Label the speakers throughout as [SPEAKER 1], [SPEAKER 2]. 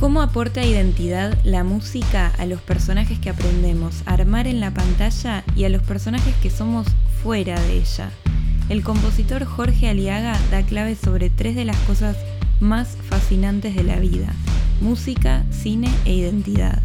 [SPEAKER 1] ¿Cómo aporta identidad la música a los personajes que aprendemos a armar en la pantalla y a los personajes que somos fuera de ella? El compositor Jorge Aliaga da claves sobre tres de las cosas más fascinantes de la vida, música, cine e identidad.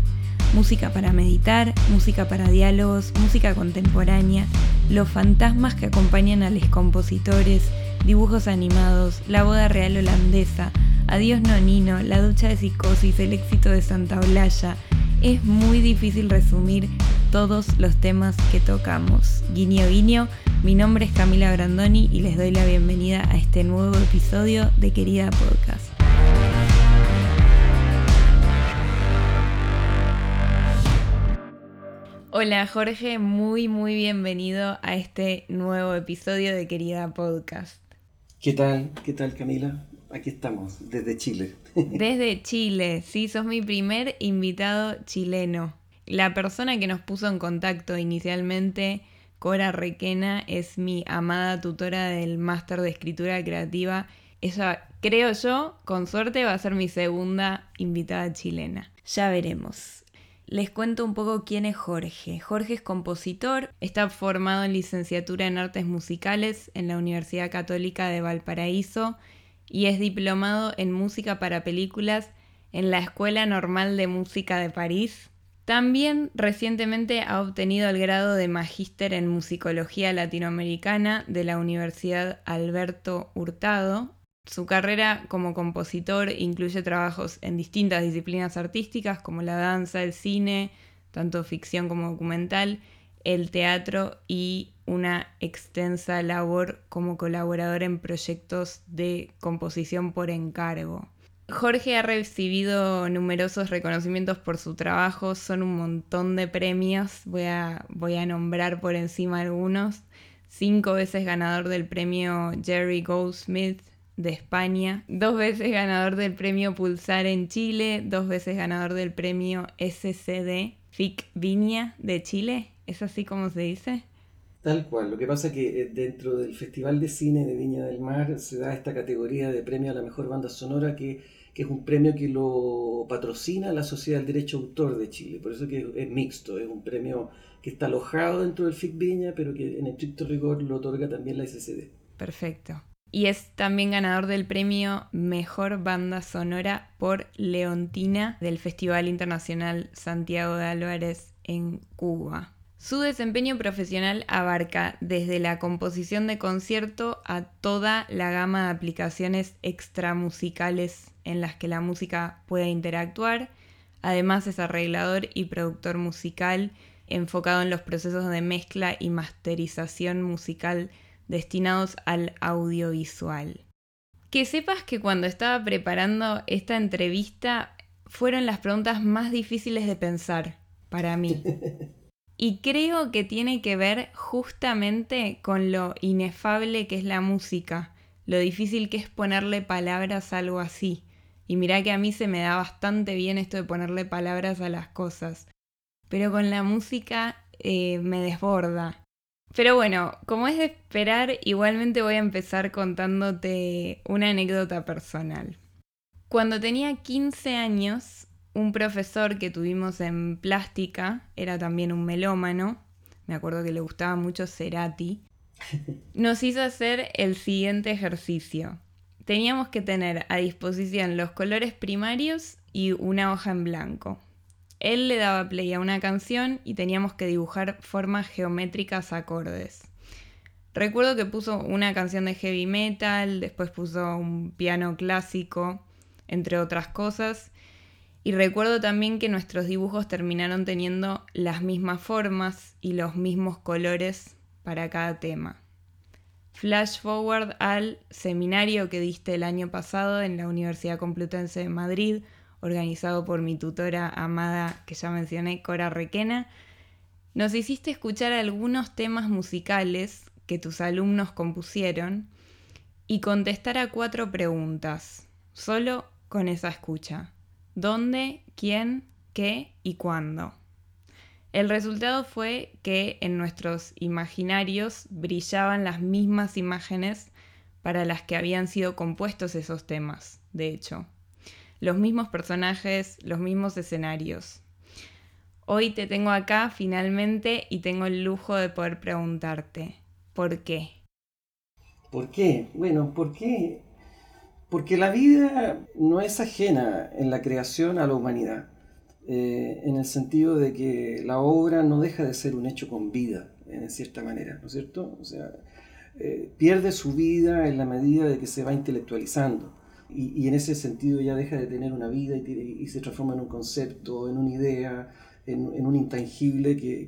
[SPEAKER 1] Música para meditar, música para diálogos, música contemporánea, los fantasmas que acompañan a los compositores, dibujos animados, la boda real holandesa, Adiós Nonino, la ducha de psicosis, el éxito de Santa Olalla. Es muy difícil resumir todos los temas que tocamos. Guiño guiño, mi nombre es Camila Brandoni y les doy la bienvenida a este nuevo episodio de Querida Podcast. Hola Jorge, muy muy bienvenido a este nuevo episodio de Querida Podcast.
[SPEAKER 2] ¿Qué tal? ¿Qué tal Camila? Aquí estamos, desde Chile.
[SPEAKER 1] Desde Chile, sí, sos mi primer invitado chileno. La persona que nos puso en contacto inicialmente, Cora Requena, es mi amada tutora del máster de escritura creativa. Ella, creo yo, con suerte va a ser mi segunda invitada chilena. Ya veremos. Les cuento un poco quién es Jorge. Jorge es compositor, está formado en licenciatura en artes musicales en la Universidad Católica de Valparaíso y es diplomado en música para películas en la Escuela Normal de Música de París. También recientemente ha obtenido el grado de magíster en musicología latinoamericana de la Universidad Alberto Hurtado. Su carrera como compositor incluye trabajos en distintas disciplinas artísticas como la danza, el cine, tanto ficción como documental, el teatro y una extensa labor como colaborador en proyectos de composición por encargo. Jorge ha recibido numerosos reconocimientos por su trabajo, son un montón de premios, voy a, voy a nombrar por encima algunos. Cinco veces ganador del premio Jerry Goldsmith de España, dos veces ganador del premio Pulsar en Chile, dos veces ganador del premio SCD FIC Viña de Chile, ¿es así como se dice?
[SPEAKER 2] Tal cual. Lo que pasa es que eh, dentro del Festival de Cine de Viña del Mar se da esta categoría de premio a la mejor banda sonora que, es un premio que lo patrocina la Sociedad del Derecho Autor de Chile. Por eso que es mixto, es un premio que está alojado dentro del FIC Viña, pero que en estricto rigor lo otorga también la SCD.
[SPEAKER 1] Perfecto. Y es también ganador del premio Mejor Banda Sonora por Leontina del Festival Internacional Santiago de Álvarez en Cuba. Su desempeño profesional abarca desde la composición de concierto a toda la gama de aplicaciones extramusicales en las que la música puede interactuar. Además es arreglador y productor musical enfocado en los procesos de mezcla y masterización musical destinados al audiovisual. Que sepas que cuando estaba preparando esta entrevista fueron las preguntas más difíciles de pensar para mí. Y creo que tiene que ver justamente con lo inefable que es la música, lo difícil que es ponerle palabras a algo así. Y mirá que a mí se me da bastante bien esto de ponerle palabras a las cosas. Pero con la música eh, me desborda. Pero bueno, como es de esperar, igualmente voy a empezar contándote una anécdota personal. Cuando tenía 15 años, un profesor que tuvimos en plástica, era también un melómano, me acuerdo que le gustaba mucho Cerati, nos hizo hacer el siguiente ejercicio. Teníamos que tener a disposición los colores primarios y una hoja en blanco. Él le daba play a una canción y teníamos que dibujar formas geométricas acordes. Recuerdo que puso una canción de heavy metal, después puso un piano clásico, entre otras cosas, y recuerdo también que nuestros dibujos terminaron teniendo las mismas formas y los mismos colores para cada tema. Flash forward al seminario que diste el año pasado en la Universidad Complutense de Madrid, organizado por mi tutora amada que ya mencioné, Cora Requena. Nos hiciste escuchar algunos temas musicales que tus alumnos compusieron y contestar a cuatro preguntas, solo con esa escucha dónde, quién, qué y cuándo. El resultado fue que en nuestros imaginarios brillaban las mismas imágenes para las que habían sido compuestos esos temas, de hecho. los mismos personajes, los mismos escenarios. Hoy te tengo acá finalmente y tengo el lujo de poder preguntarte, ¿por qué?
[SPEAKER 2] ¿Por qué? Bueno, ¿por qué? Porque la vida no es ajena en la creación a la humanidad, eh, en el sentido de que la obra no deja de ser un hecho con vida, en cierta manera, ¿no es cierto? O sea, eh, pierde su vida en la medida de que se va intelectualizando. Y, en ese sentido ya deja de tener una vida y, se transforma en un concepto, en una idea, en, un intangible que,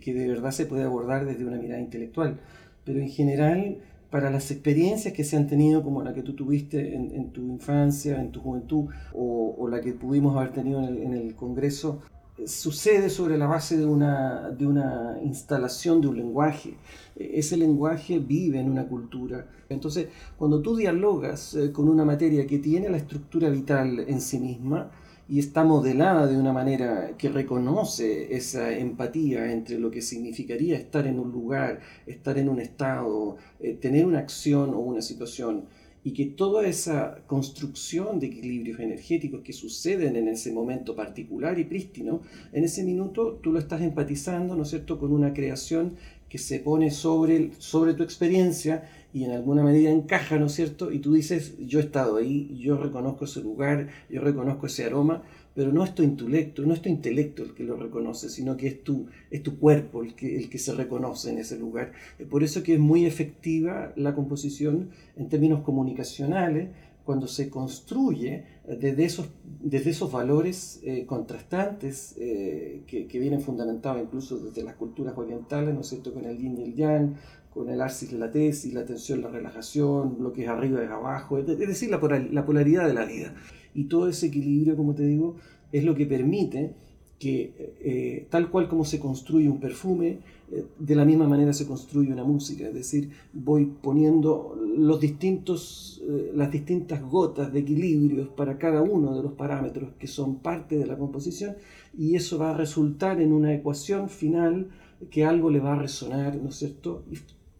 [SPEAKER 2] que, de verdad se puede abordar desde una mirada intelectual. Pero en general, para las experiencias que se han tenido, como la que tú tuviste en, tu infancia, en tu juventud, o, la que pudimos haber tenido en el, en el Congreso, sucede sobre la base de una, de una instalación de un lenguaje. Ese lenguaje vive en una cultura. Entonces, cuando tú dialogas eh, con una materia que tiene la estructura vital en sí misma y está modelada de una manera que reconoce esa empatía entre lo que significaría estar en un lugar, estar en un estado, eh, tener una acción o una situación, y que toda esa construcción de equilibrios energéticos que suceden en ese momento particular y prístino, en ese minuto tú lo estás empatizando, ¿no es cierto?, con una creación que se pone sobre, sobre tu experiencia y en alguna medida encaja, ¿no es cierto? Y tú dices, yo he estado ahí, yo reconozco ese lugar, yo reconozco ese aroma, pero no es tu intelecto, no es tu intelecto el que lo reconoce, sino que es tu, es tu cuerpo el que, el que se reconoce en ese lugar. Por eso que es muy efectiva la composición en términos comunicacionales, cuando se construye desde esos, desde esos valores eh, contrastantes eh, que, que, vienen fundamentados incluso desde las culturas orientales, ¿no es cierto?, con el yin y el yang, con el arsis, la tesis, la tensión, la relajación, lo que es arriba y abajo, es decir, la, la polaridad de la vida. Y todo ese equilibrio, como te digo, es lo que permite que eh, tal cual como se construye un perfume, eh, de la misma manera se construye una música. Es decir, voy poniendo los distintos, eh, las distintas gotas de equilibrios para cada uno de los parámetros que son parte de la composición y eso va a resultar en una ecuación final que algo le va a resonar, ¿no es cierto? Y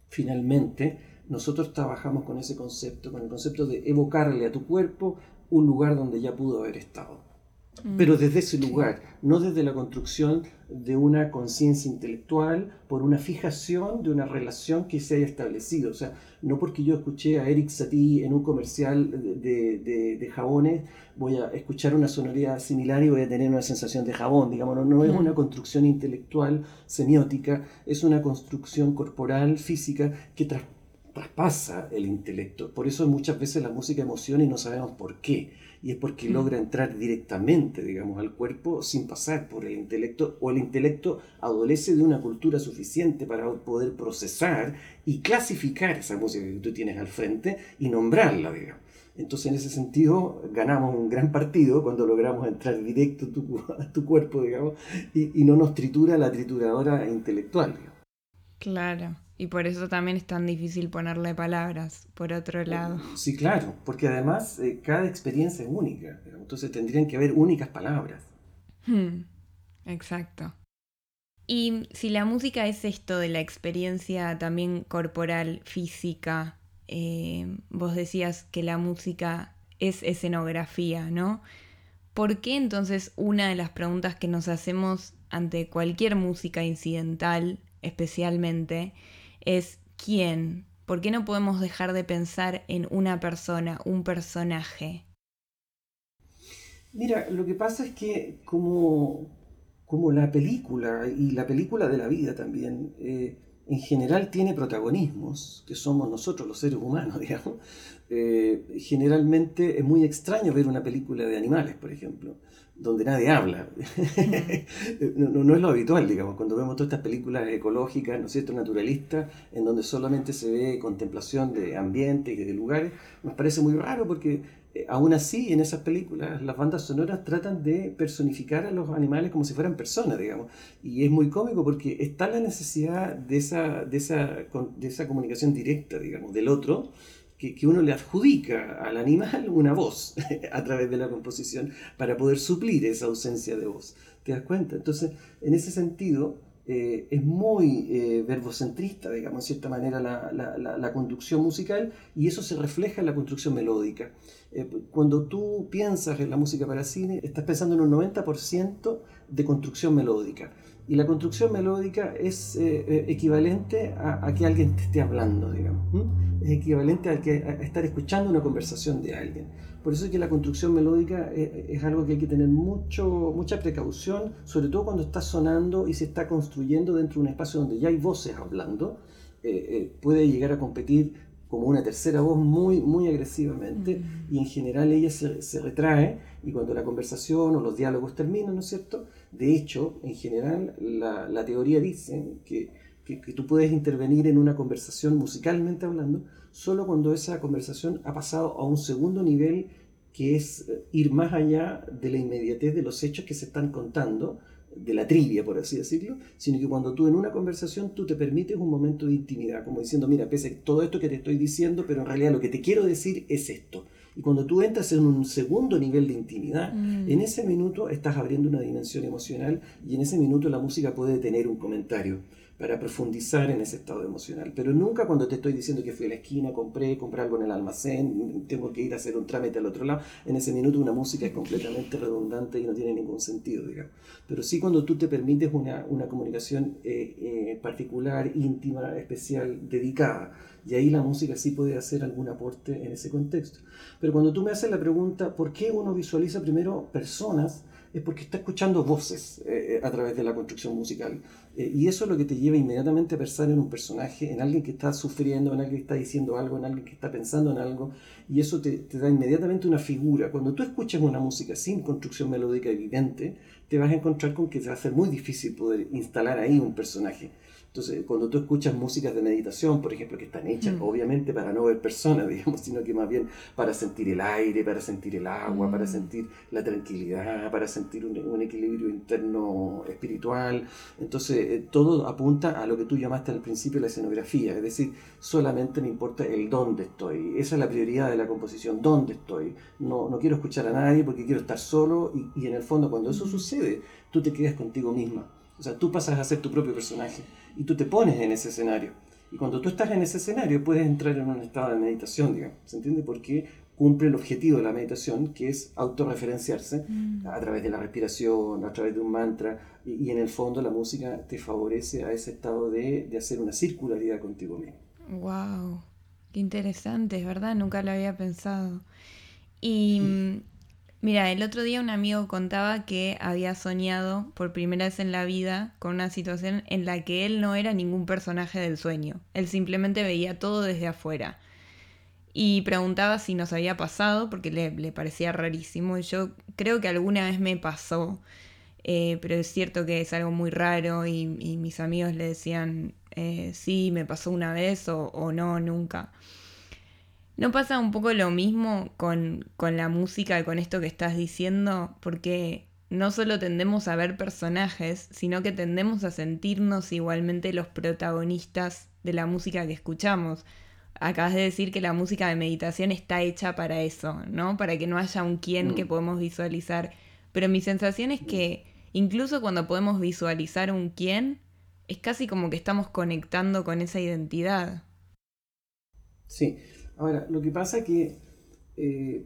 [SPEAKER 2] finalmente nosotros trabajamos con ese concepto, con el concepto de evocarle a tu cuerpo un lugar donde ya pudo haber estado. Mm. Pero desde ese lugar, no desde la construcción de una conciencia intelectual por una fijación de una relación que se haya establecido. O sea, no porque yo escuché a Eric Satie en un comercial de, de, jabones, voy a escuchar una sonoridad similar y voy a tener una sensación de jabón. Digamos, no, no es una construcción intelectual semiótica, es una construcción corporal, física, que traspasa el intelecto. Por eso muchas veces la música emociona y no sabemos por qué. Y es porque mm. logra entrar directamente, digamos, al cuerpo sin pasar por el intelecto, o el intelecto adolece de una cultura suficiente para poder procesar y clasificar esa música que tú tienes al frente y nombrarla, digamos. Entonces, en ese sentido, ganamos un gran partido cuando logramos entrar directo a tu, cuerpo, digamos, y, y no nos tritura la trituradora intelectual. Digamos.
[SPEAKER 1] Claro. Y por eso también es tan difícil ponerle palabras, por otro lado.
[SPEAKER 2] Sí, claro, porque además eh, cada experiencia es única, entonces tendrían que haber únicas palabras.
[SPEAKER 1] Hmm, exacto. Y si la música es esto de la experiencia también corporal, física, eh, vos decías que la música es escenografía, ¿no? ¿Por qué entonces una de las preguntas que nos hacemos ante cualquier música incidental, especialmente, es quién. ¿Por qué no podemos dejar de pensar en una persona, un personaje?
[SPEAKER 2] Mira, lo que pasa es que como, como la película, y la película de la vida también, eh, en general tiene protagonismos, que somos nosotros los seres humanos, digamos, eh, generalmente es muy extraño ver una película de animales, por ejemplo donde nadie habla. no, es lo habitual, digamos, cuando vemos todas estas películas ecológicas, ¿no es cierto?, naturalistas, en donde solamente se ve contemplación de ambientes y de lugares, nos parece muy raro porque eh, aún así en esas películas las bandas sonoras tratan de personificar a los animales como si fueran personas, digamos. Y es muy cómico porque está la necesidad de esa, de esa, de esa comunicación directa, digamos, del otro que, uno le adjudica al animal una voz a través de la composición para poder suplir esa ausencia de voz. ¿Te das cuenta? Entonces, en ese sentido, eh, es muy eh, verbocentrista, digamos, en cierta manera, la, la, construcción musical y eso se refleja en la construcción melódica. Eh, cuando tú piensas en la música para cine, estás pensando en un 90% de construcción melódica. Y la construcción melódica es equivalente a, que alguien te esté hablando, digamos. Es equivalente a, que, a estar escuchando una conversación de alguien. Por eso es que la construcción melódica eh, es, algo que hay que tener mucho, mucha precaución, sobre todo cuando está sonando y se está construyendo dentro de un espacio donde ya hay voces hablando. Eh, eh, puede llegar a competir como una tercera voz muy, muy agresivamente mm. y en general ella se, se, retrae y cuando la conversación o los diálogos terminan, ¿no es cierto? De hecho, en general la, teoría dice que, que, que, tú puedes intervenir en una conversación musicalmente hablando solo cuando esa conversación ha pasado a un segundo nivel que es eh, ir más allá de la inmediatez de los hechos que se están contando, de la trivia, por así decirlo, sino que cuando tú en una conversación tú te permites un momento de intimidad, como diciendo, mira, pese a todo esto que te estoy diciendo, pero en realidad lo que te quiero decir es esto. Y cuando tú entras en un segundo nivel de intimidad, mm. en ese minuto estás abriendo una dimensión emocional y en ese minuto la música puede tener un comentario para profundizar en ese estado emocional. Pero nunca cuando te estoy diciendo que fui a la esquina, compré, compré algo en el almacén, tengo que ir a hacer un trámite al otro lado, en ese minuto una música es completamente redundante y no tiene ningún sentido, digamos. Pero sí cuando tú te permites una, una comunicación eh, eh, particular, íntima, especial, dedicada, y ahí la música sí puede hacer algún aporte en ese contexto. Pero cuando tú me haces la pregunta, ¿por qué uno visualiza primero personas? es porque está escuchando voces eh, a través de la construcción musical. Eh, y eso es lo que te lleva inmediatamente a pensar en un personaje, en alguien que está sufriendo, en alguien que está diciendo algo, en alguien que está pensando en algo, y eso te, te da inmediatamente una figura. Cuando tú escuchas una música sin construcción melódica evidente, te vas a encontrar con que te va a ser muy difícil poder instalar ahí un personaje. Entonces, cuando tú escuchas músicas de meditación, por ejemplo, que están hechas mm. obviamente para no ver personas, digamos, sino que más bien para sentir el aire, para sentir el agua, para mm. sentir la tranquilidad, para sentir un, equilibrio interno espiritual. Entonces, eh, todo apunta a lo que tú llamaste al principio la escenografía, es decir, solamente me importa el dónde estoy. Esa es la prioridad de la composición, dónde estoy. No, no quiero escuchar a nadie porque quiero estar solo y, y en el fondo cuando eso mm. sucede, tú te quedas contigo misma. O sea, tú pasas a ser tu propio personaje y tú te pones en ese escenario. Y cuando tú estás en ese escenario puedes entrar en un estado de meditación, digamos. ¿Se entiende? Porque cumple el objetivo de la meditación, que es autorreferenciarse mm. a través de la respiración, a través de un mantra. Y, en el fondo la música te favorece a ese estado de, de hacer una circularidad contigo mismo.
[SPEAKER 1] ¡Wow! Qué interesante, es verdad, nunca lo había pensado. Y Mira, el otro día un amigo contaba que había soñado por primera vez en la vida con una situación en la que él no era ningún personaje del sueño. Él simplemente veía todo desde afuera. Y preguntaba si nos había pasado porque le, parecía rarísimo. Y yo creo que alguna vez me pasó, eh, pero es cierto que es algo muy raro y, mis amigos le decían, eh, sí, me pasó una vez o, o no, nunca. ¿No pasa un poco lo mismo con, la música, con esto que estás diciendo? Porque no solo tendemos a ver personajes, sino que tendemos a sentirnos igualmente los protagonistas de la música que escuchamos. Acabas de decir que la música de meditación está hecha para eso, ¿no? Para que no haya un quién que mm. podemos visualizar. Pero mi sensación es que incluso cuando podemos visualizar un quién, es casi como que estamos conectando con esa identidad.
[SPEAKER 2] Sí, Ahora, lo que pasa es que eh,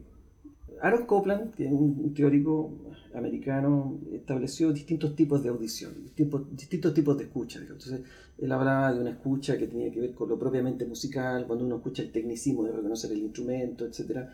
[SPEAKER 2] Aaron Copland, que es un teórico americano, estableció distintos tipos de audición, distintos, tipos de escucha. Entonces, él hablaba de una escucha que tenía que ver con lo propiamente musical, cuando uno escucha el tecnicismo de reconocer el instrumento, etc.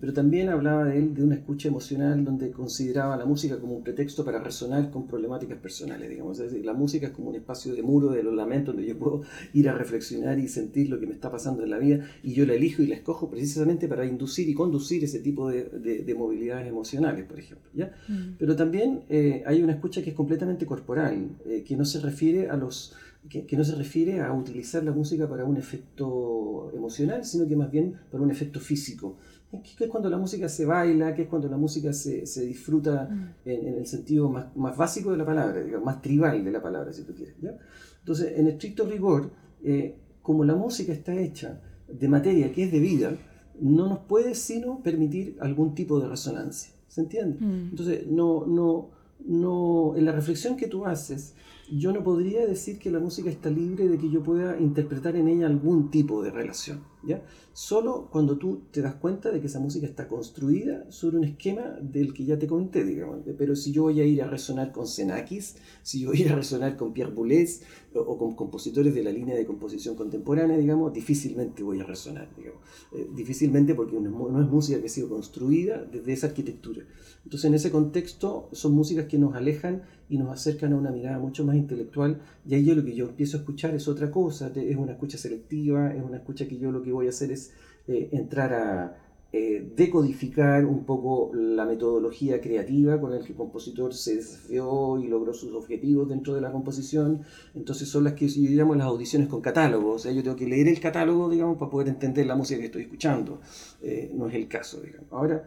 [SPEAKER 2] Pero también hablaba de él de una escucha emocional donde consideraba la música como un pretexto para resonar con problemáticas personales, digamos. Es decir, la música es como un espacio de muro de los lamentos donde yo puedo ir a reflexionar y sentir lo que me está pasando en la vida y yo la elijo y la escojo precisamente para inducir y conducir ese tipo de, de, movilidades emocionales, por ejemplo. ¿ya? Mm. Pero también eh, hay una escucha que es completamente corporal, eh, que no se refiere a los que, no se refiere a utilizar la música para un efecto emocional, sino que más bien para un efecto físico. Que es cuando la música se baila, que es cuando la música se, se disfruta mm. en, el sentido más, más, básico de la palabra, más tribal de la palabra, si tú quieres. ¿ya? Entonces, en estricto rigor, eh, como la música está hecha de materia que es de vida, no nos puede sino permitir algún tipo de resonancia. ¿Se entiende? Mm. Entonces, no, no, no, en la reflexión que tú haces, yo no podría decir que la música está libre de que yo pueda interpretar en ella algún tipo de relación. ¿Ya? Solo cuando tú te das cuenta de que esa música está construida sobre un esquema del que ya te comenté, digamos. Pero si yo voy a ir a resonar con Xenakis, si yo voy a ir a resonar con Pierre Boulez o, con compositores de la línea de composición contemporánea, digamos, difícilmente voy a resonar, digamos. Eh, difícilmente porque no, no es música que ha sido construida desde esa arquitectura. Entonces, en ese contexto, son músicas que nos alejan y nos acercan a una mirada mucho más intelectual y ahí yo lo que yo empiezo a escuchar es otra cosa, es una escucha selectiva, es una escucha que yo lo que voy a hacer es eh, entrar a eh, decodificar un poco la metodología creativa con la que el compositor se desafió y logró sus objetivos dentro de la composición. Entonces son las que yo llamo las audiciones con catálogo. O sea, yo tengo que leer el catálogo, digamos, para poder entender la música que estoy escuchando. Eh, no es el caso, digamos. Ahora,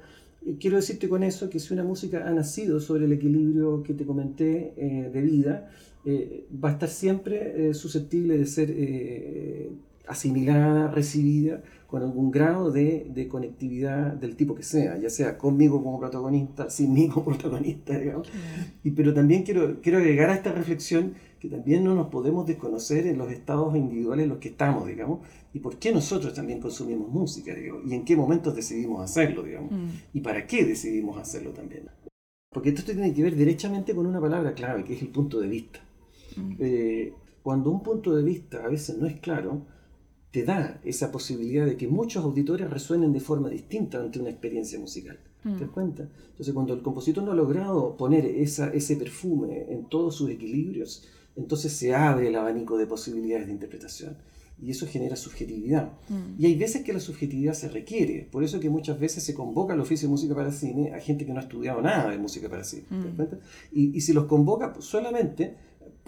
[SPEAKER 2] quiero decirte con eso que si una música ha nacido sobre el equilibrio que te comenté eh, de vida, eh, va a estar siempre eh, susceptible de ser asimilada, recibida con algún grado de, de, conectividad del tipo que sea, ya sea conmigo como protagonista, sin mí como protagonista, digamos. Y, pero también quiero, quiero agregar a esta reflexión que también no nos podemos desconocer en los estados individuales en los que estamos, digamos, y por qué nosotros también consumimos música, y en qué momentos decidimos hacerlo, digamos, mm. y para qué decidimos hacerlo también. Porque esto tiene que ver derechamente con una palabra clave, que es el punto de vista. Mm. Eh, cuando un punto de vista a veces no es claro, te da esa posibilidad de que muchos auditores resuenen de forma distinta ante una experiencia musical. ¿Te das mm. cuenta? Entonces, cuando el compositor no ha logrado poner esa, ese perfume en todos sus equilibrios, entonces se abre el abanico de posibilidades de interpretación y eso genera subjetividad. Mm. Y hay veces que la subjetividad se requiere, por eso que muchas veces se convoca al oficio de música para cine a gente que no ha estudiado nada de música para cine. Mm. Y, y se los convoca solamente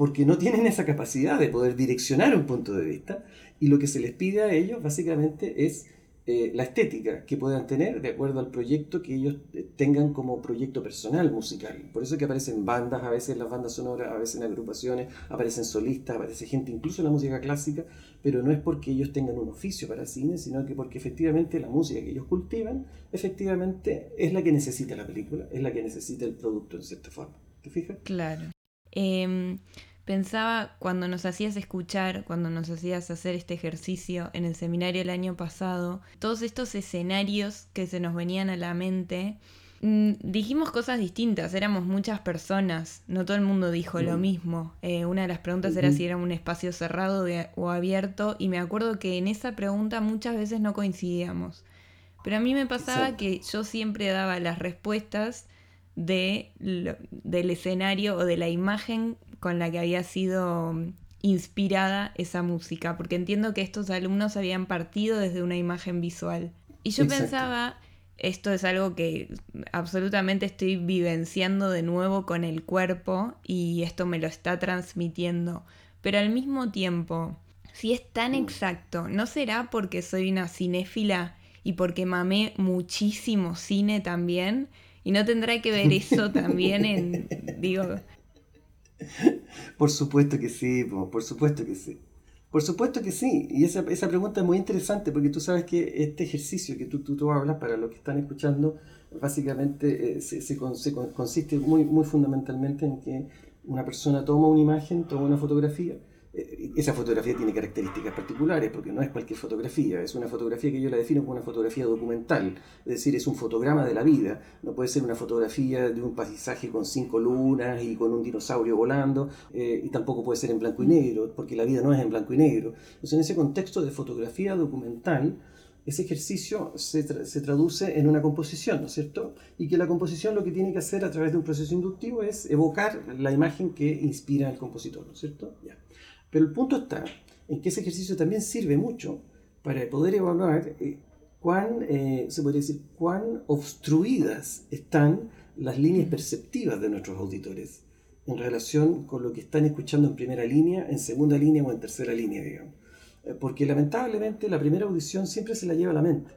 [SPEAKER 2] porque no tienen esa capacidad de poder direccionar un punto de vista y lo que se les pide a ellos básicamente es eh, la estética que puedan tener de acuerdo al proyecto que ellos eh, tengan como proyecto personal musical. Por eso que aparecen bandas, a veces las bandas sonoras, a veces en agrupaciones, aparecen solistas, aparece gente incluso en la música clásica, pero no es porque ellos tengan un oficio para cine, sino que porque efectivamente la música que ellos cultivan, efectivamente es la que necesita la película, es la que necesita el producto en cierta forma. ¿Te fijas?
[SPEAKER 1] Claro. Em, Pensaba cuando nos hacías escuchar, cuando nos hacías hacer este ejercicio en el seminario el año pasado, todos estos escenarios que se nos venían a la mente, mm, dijimos cosas distintas, éramos muchas personas, no todo el mundo dijo lo mismo. Eh, una de las preguntas era si era un espacio cerrado o abierto y me acuerdo que en esa pregunta muchas veces no coincidíamos. Pero a mí me pasaba que yo siempre daba las respuestas de del escenario o de la imagen con la que había sido mm, inspirada esa música, porque entiendo que estos alumnos habían partido desde una imagen visual. Y yo pensaba, esto es algo que absolutamente estoy vivenciando de nuevo con el cuerpo y esto me lo está transmitiendo, pero al mismo tiempo, si es tan exacto, ¿no será porque soy una cinéfila y porque mamé muchísimo cine también? Y no tendrá que ver eso también en, digo...
[SPEAKER 2] Por supuesto que sí, por supuesto que sí. Por supuesto que sí. Y esa, esa pregunta es muy interesante porque tú sabes que este ejercicio que tú, tú, tú hablas para los que están escuchando, básicamente eh, se, se, consiste muy, muy fundamentalmente en que una persona toma una imagen, toma una fotografía, esa fotografía tiene características particulares porque no es cualquier fotografía, es una fotografía que yo la defino como una fotografía documental, es decir, es un fotograma de la vida, no puede ser una fotografía de un paisaje con cinco lunas y con un dinosaurio volando, eh, y tampoco puede ser en blanco y negro, porque la vida no es en blanco y negro. Entonces, en ese contexto de fotografía documental, ese ejercicio se, se, traduce en una composición, ¿no es cierto? Y que la composición lo que tiene que hacer a través de un proceso inductivo es evocar la imagen que inspira al compositor, ¿no es cierto? Ya. Pero el punto está en que ese ejercicio también sirve mucho para poder evaluar eh, cuán, eh, se podría decir, cuán obstruidas están las líneas perceptivas de nuestros auditores en relación con lo que están escuchando en primera línea, en segunda línea o en tercera línea, digamos. Eh, porque lamentablemente la primera audición siempre se la lleva la mente.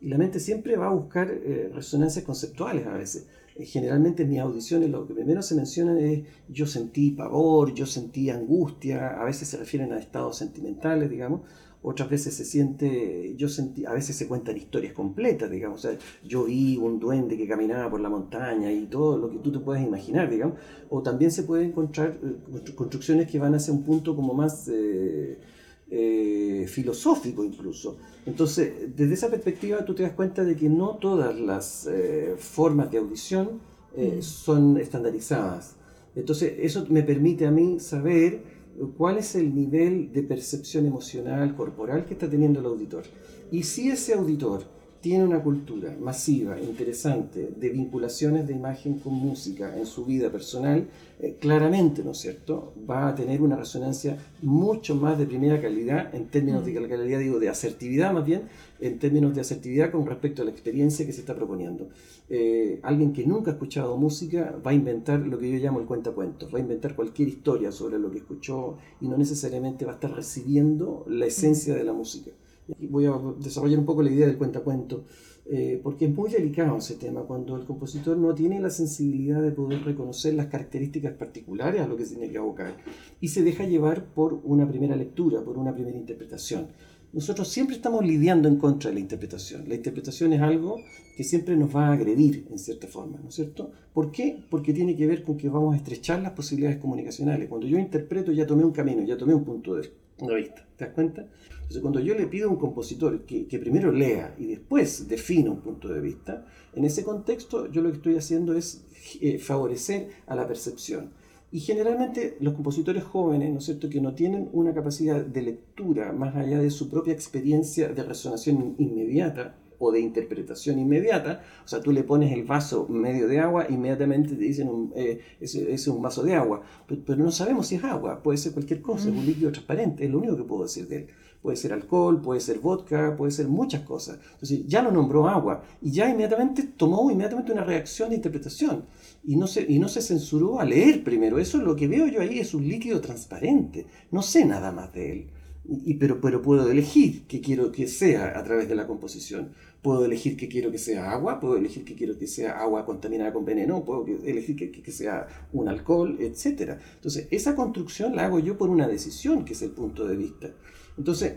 [SPEAKER 2] Y la mente siempre va a buscar resonancias conceptuales a veces. Generalmente en mis audiciones lo que primero se menciona es yo sentí pavor, yo sentí angustia, a veces se refieren a estados sentimentales, digamos, otras veces se siente, yo sentí, a veces se cuentan historias completas, digamos, o sea, yo vi un duende que caminaba por la montaña y todo lo que tú te puedes imaginar, digamos, o también se pueden encontrar eh, construcciones que van hacia un punto como más... Eh, eh, filosófico incluso. Entonces, desde esa perspectiva tú te das cuenta de que no todas las eh, formas de audición eh, mm. son estandarizadas. Entonces, eso me permite a mí saber cuál es el nivel de percepción emocional, corporal que está teniendo el auditor. Y si ese auditor tiene una cultura masiva, interesante, de vinculaciones de imagen con música en su vida personal, eh, claramente, ¿no es cierto?, va a tener una resonancia mucho más de primera calidad, en términos de mm. calidad, digo, de asertividad más bien, en términos de asertividad con respecto a la experiencia que se está proponiendo. Eh, alguien que nunca ha escuchado música va a inventar lo que yo llamo el cuentacuentos, va a inventar cualquier historia sobre lo que escuchó y no necesariamente va a estar recibiendo la esencia de la música voy a desarrollar un poco la idea del cuentacuento, eh, porque es muy delicado ese tema, cuando el compositor no tiene la sensibilidad de poder reconocer las características particulares a lo que se tiene que abocar, y se deja llevar por una primera lectura, por una primera interpretación. Nosotros siempre estamos lidiando en contra de la interpretación. La interpretación es algo que siempre nos va a agredir en cierta forma, ¿no es cierto? ¿Por qué? Porque tiene que ver con que vamos a estrechar las posibilidades comunicacionales. Cuando yo interpreto ya tomé un camino, ya tomé un punto de vista. ¿Te das cuenta? Entonces, cuando yo le pido a un compositor que, que, primero lea y después defina un punto de vista, en ese contexto yo lo que estoy haciendo es eh, favorecer a la percepción. Y generalmente los compositores jóvenes, ¿no es cierto?, que no tienen una capacidad de lectura más allá de su propia experiencia de resonación inmediata, o de interpretación inmediata, o sea, tú le pones el vaso medio de agua, inmediatamente te dicen, un, eh, es, un vaso de agua, pero, no sabemos si es agua, puede ser cualquier cosa, es un líquido transparente, es lo único que puedo decir de él. Puede ser alcohol, puede ser vodka, puede ser muchas cosas. Entonces ya lo nombró agua y ya inmediatamente tomó inmediatamente una reacción de interpretación y no se, y no se censuró a leer primero. Eso es lo que veo yo ahí, es un líquido transparente. No sé nada más de él. Y, pero, pero puedo elegir qué quiero que sea a través de la composición. Puedo elegir que quiero que sea agua, puedo elegir que quiero que sea agua contaminada con veneno, puedo elegir que, que, sea un alcohol, etc. Entonces, esa construcción la hago yo por una decisión, que es el punto de vista. Entonces,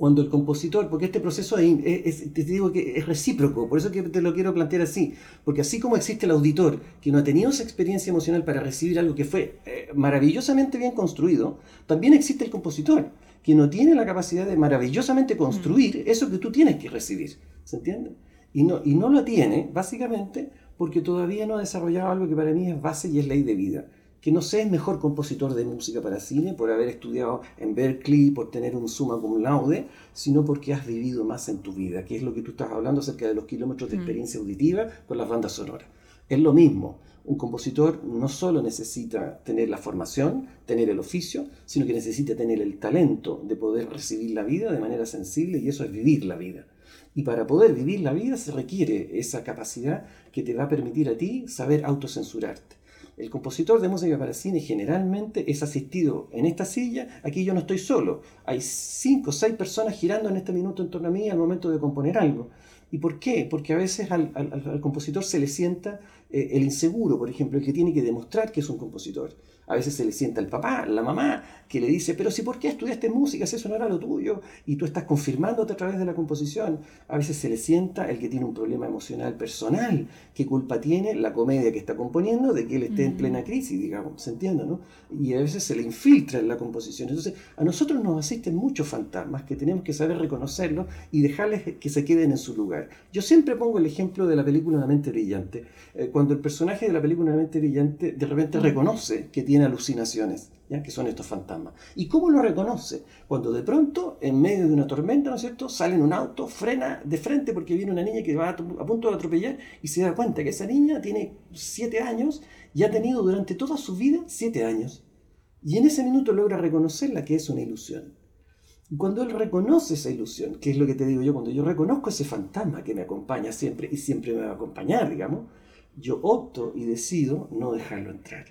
[SPEAKER 2] cuando el compositor, porque este proceso es, te digo que es recíproco, por eso que te lo quiero plantear así, porque así como existe el auditor que no ha tenido esa experiencia emocional para recibir algo que fue eh, maravillosamente bien construido, también existe el compositor que no tiene la capacidad de maravillosamente construir mm. eso que tú tienes que recibir, ¿se entiende? Y no, y no lo tiene, básicamente, porque todavía no ha desarrollado algo que para mí es base y es ley de vida que no seas mejor compositor de música para cine por haber estudiado en Berkeley, por tener un summa cum laude, sino porque has vivido más en tu vida, que es lo que tú estás hablando acerca de los kilómetros de mm. experiencia auditiva con las bandas sonoras. Es lo mismo. Un compositor no solo necesita tener la formación, tener el oficio, sino que necesita tener el talento de poder recibir la vida de manera sensible y eso es vivir la vida. Y para poder vivir la vida se requiere esa capacidad que te va a permitir a ti saber autocensurarte. El compositor de música para cine generalmente es asistido en esta silla. Aquí yo no estoy solo. Hay cinco o seis personas girando en este minuto en torno a mí al momento de componer algo. ¿Y por qué? Porque a veces al, compositor se le sienta eh, el inseguro, por ejemplo, el que tiene que demostrar que es un compositor. A veces se le sienta el papá, la mamá, que le dice, pero si, ¿por qué estudiaste música? Si eso no era lo tuyo, y tú estás confirmándote a través de la composición. A veces se le sienta el que tiene un problema emocional personal. ¿Qué culpa tiene la comedia que está componiendo de que él esté en plena crisis, digamos? ¿Se entiende, no? Y a veces se le infiltra en la composición. Entonces, a nosotros nos asisten muchos fantasmas que tenemos que saber reconocerlos y dejarles que se queden en su lugar. Yo siempre pongo el ejemplo de la película Una mente brillante. Eh, cuando el personaje de la película Una mente brillante de repente reconoce que tiene alucinaciones, ¿ya? que son estos fantasmas. ¿Y cómo lo reconoce? Cuando de pronto, en medio de una tormenta, ¿no es cierto?, sale en un auto, frena de frente porque viene una niña que va a, punto de atropellar y se da cuenta que esa niña tiene siete años y ha tenido durante toda su vida siete años. Y en ese minuto logra reconocerla que es una ilusión. Cuando él reconoce esa ilusión, que es lo que te digo yo, cuando yo reconozco ese fantasma que me acompaña siempre y siempre me va a acompañar, digamos, yo opto y decido no dejarlo entrar.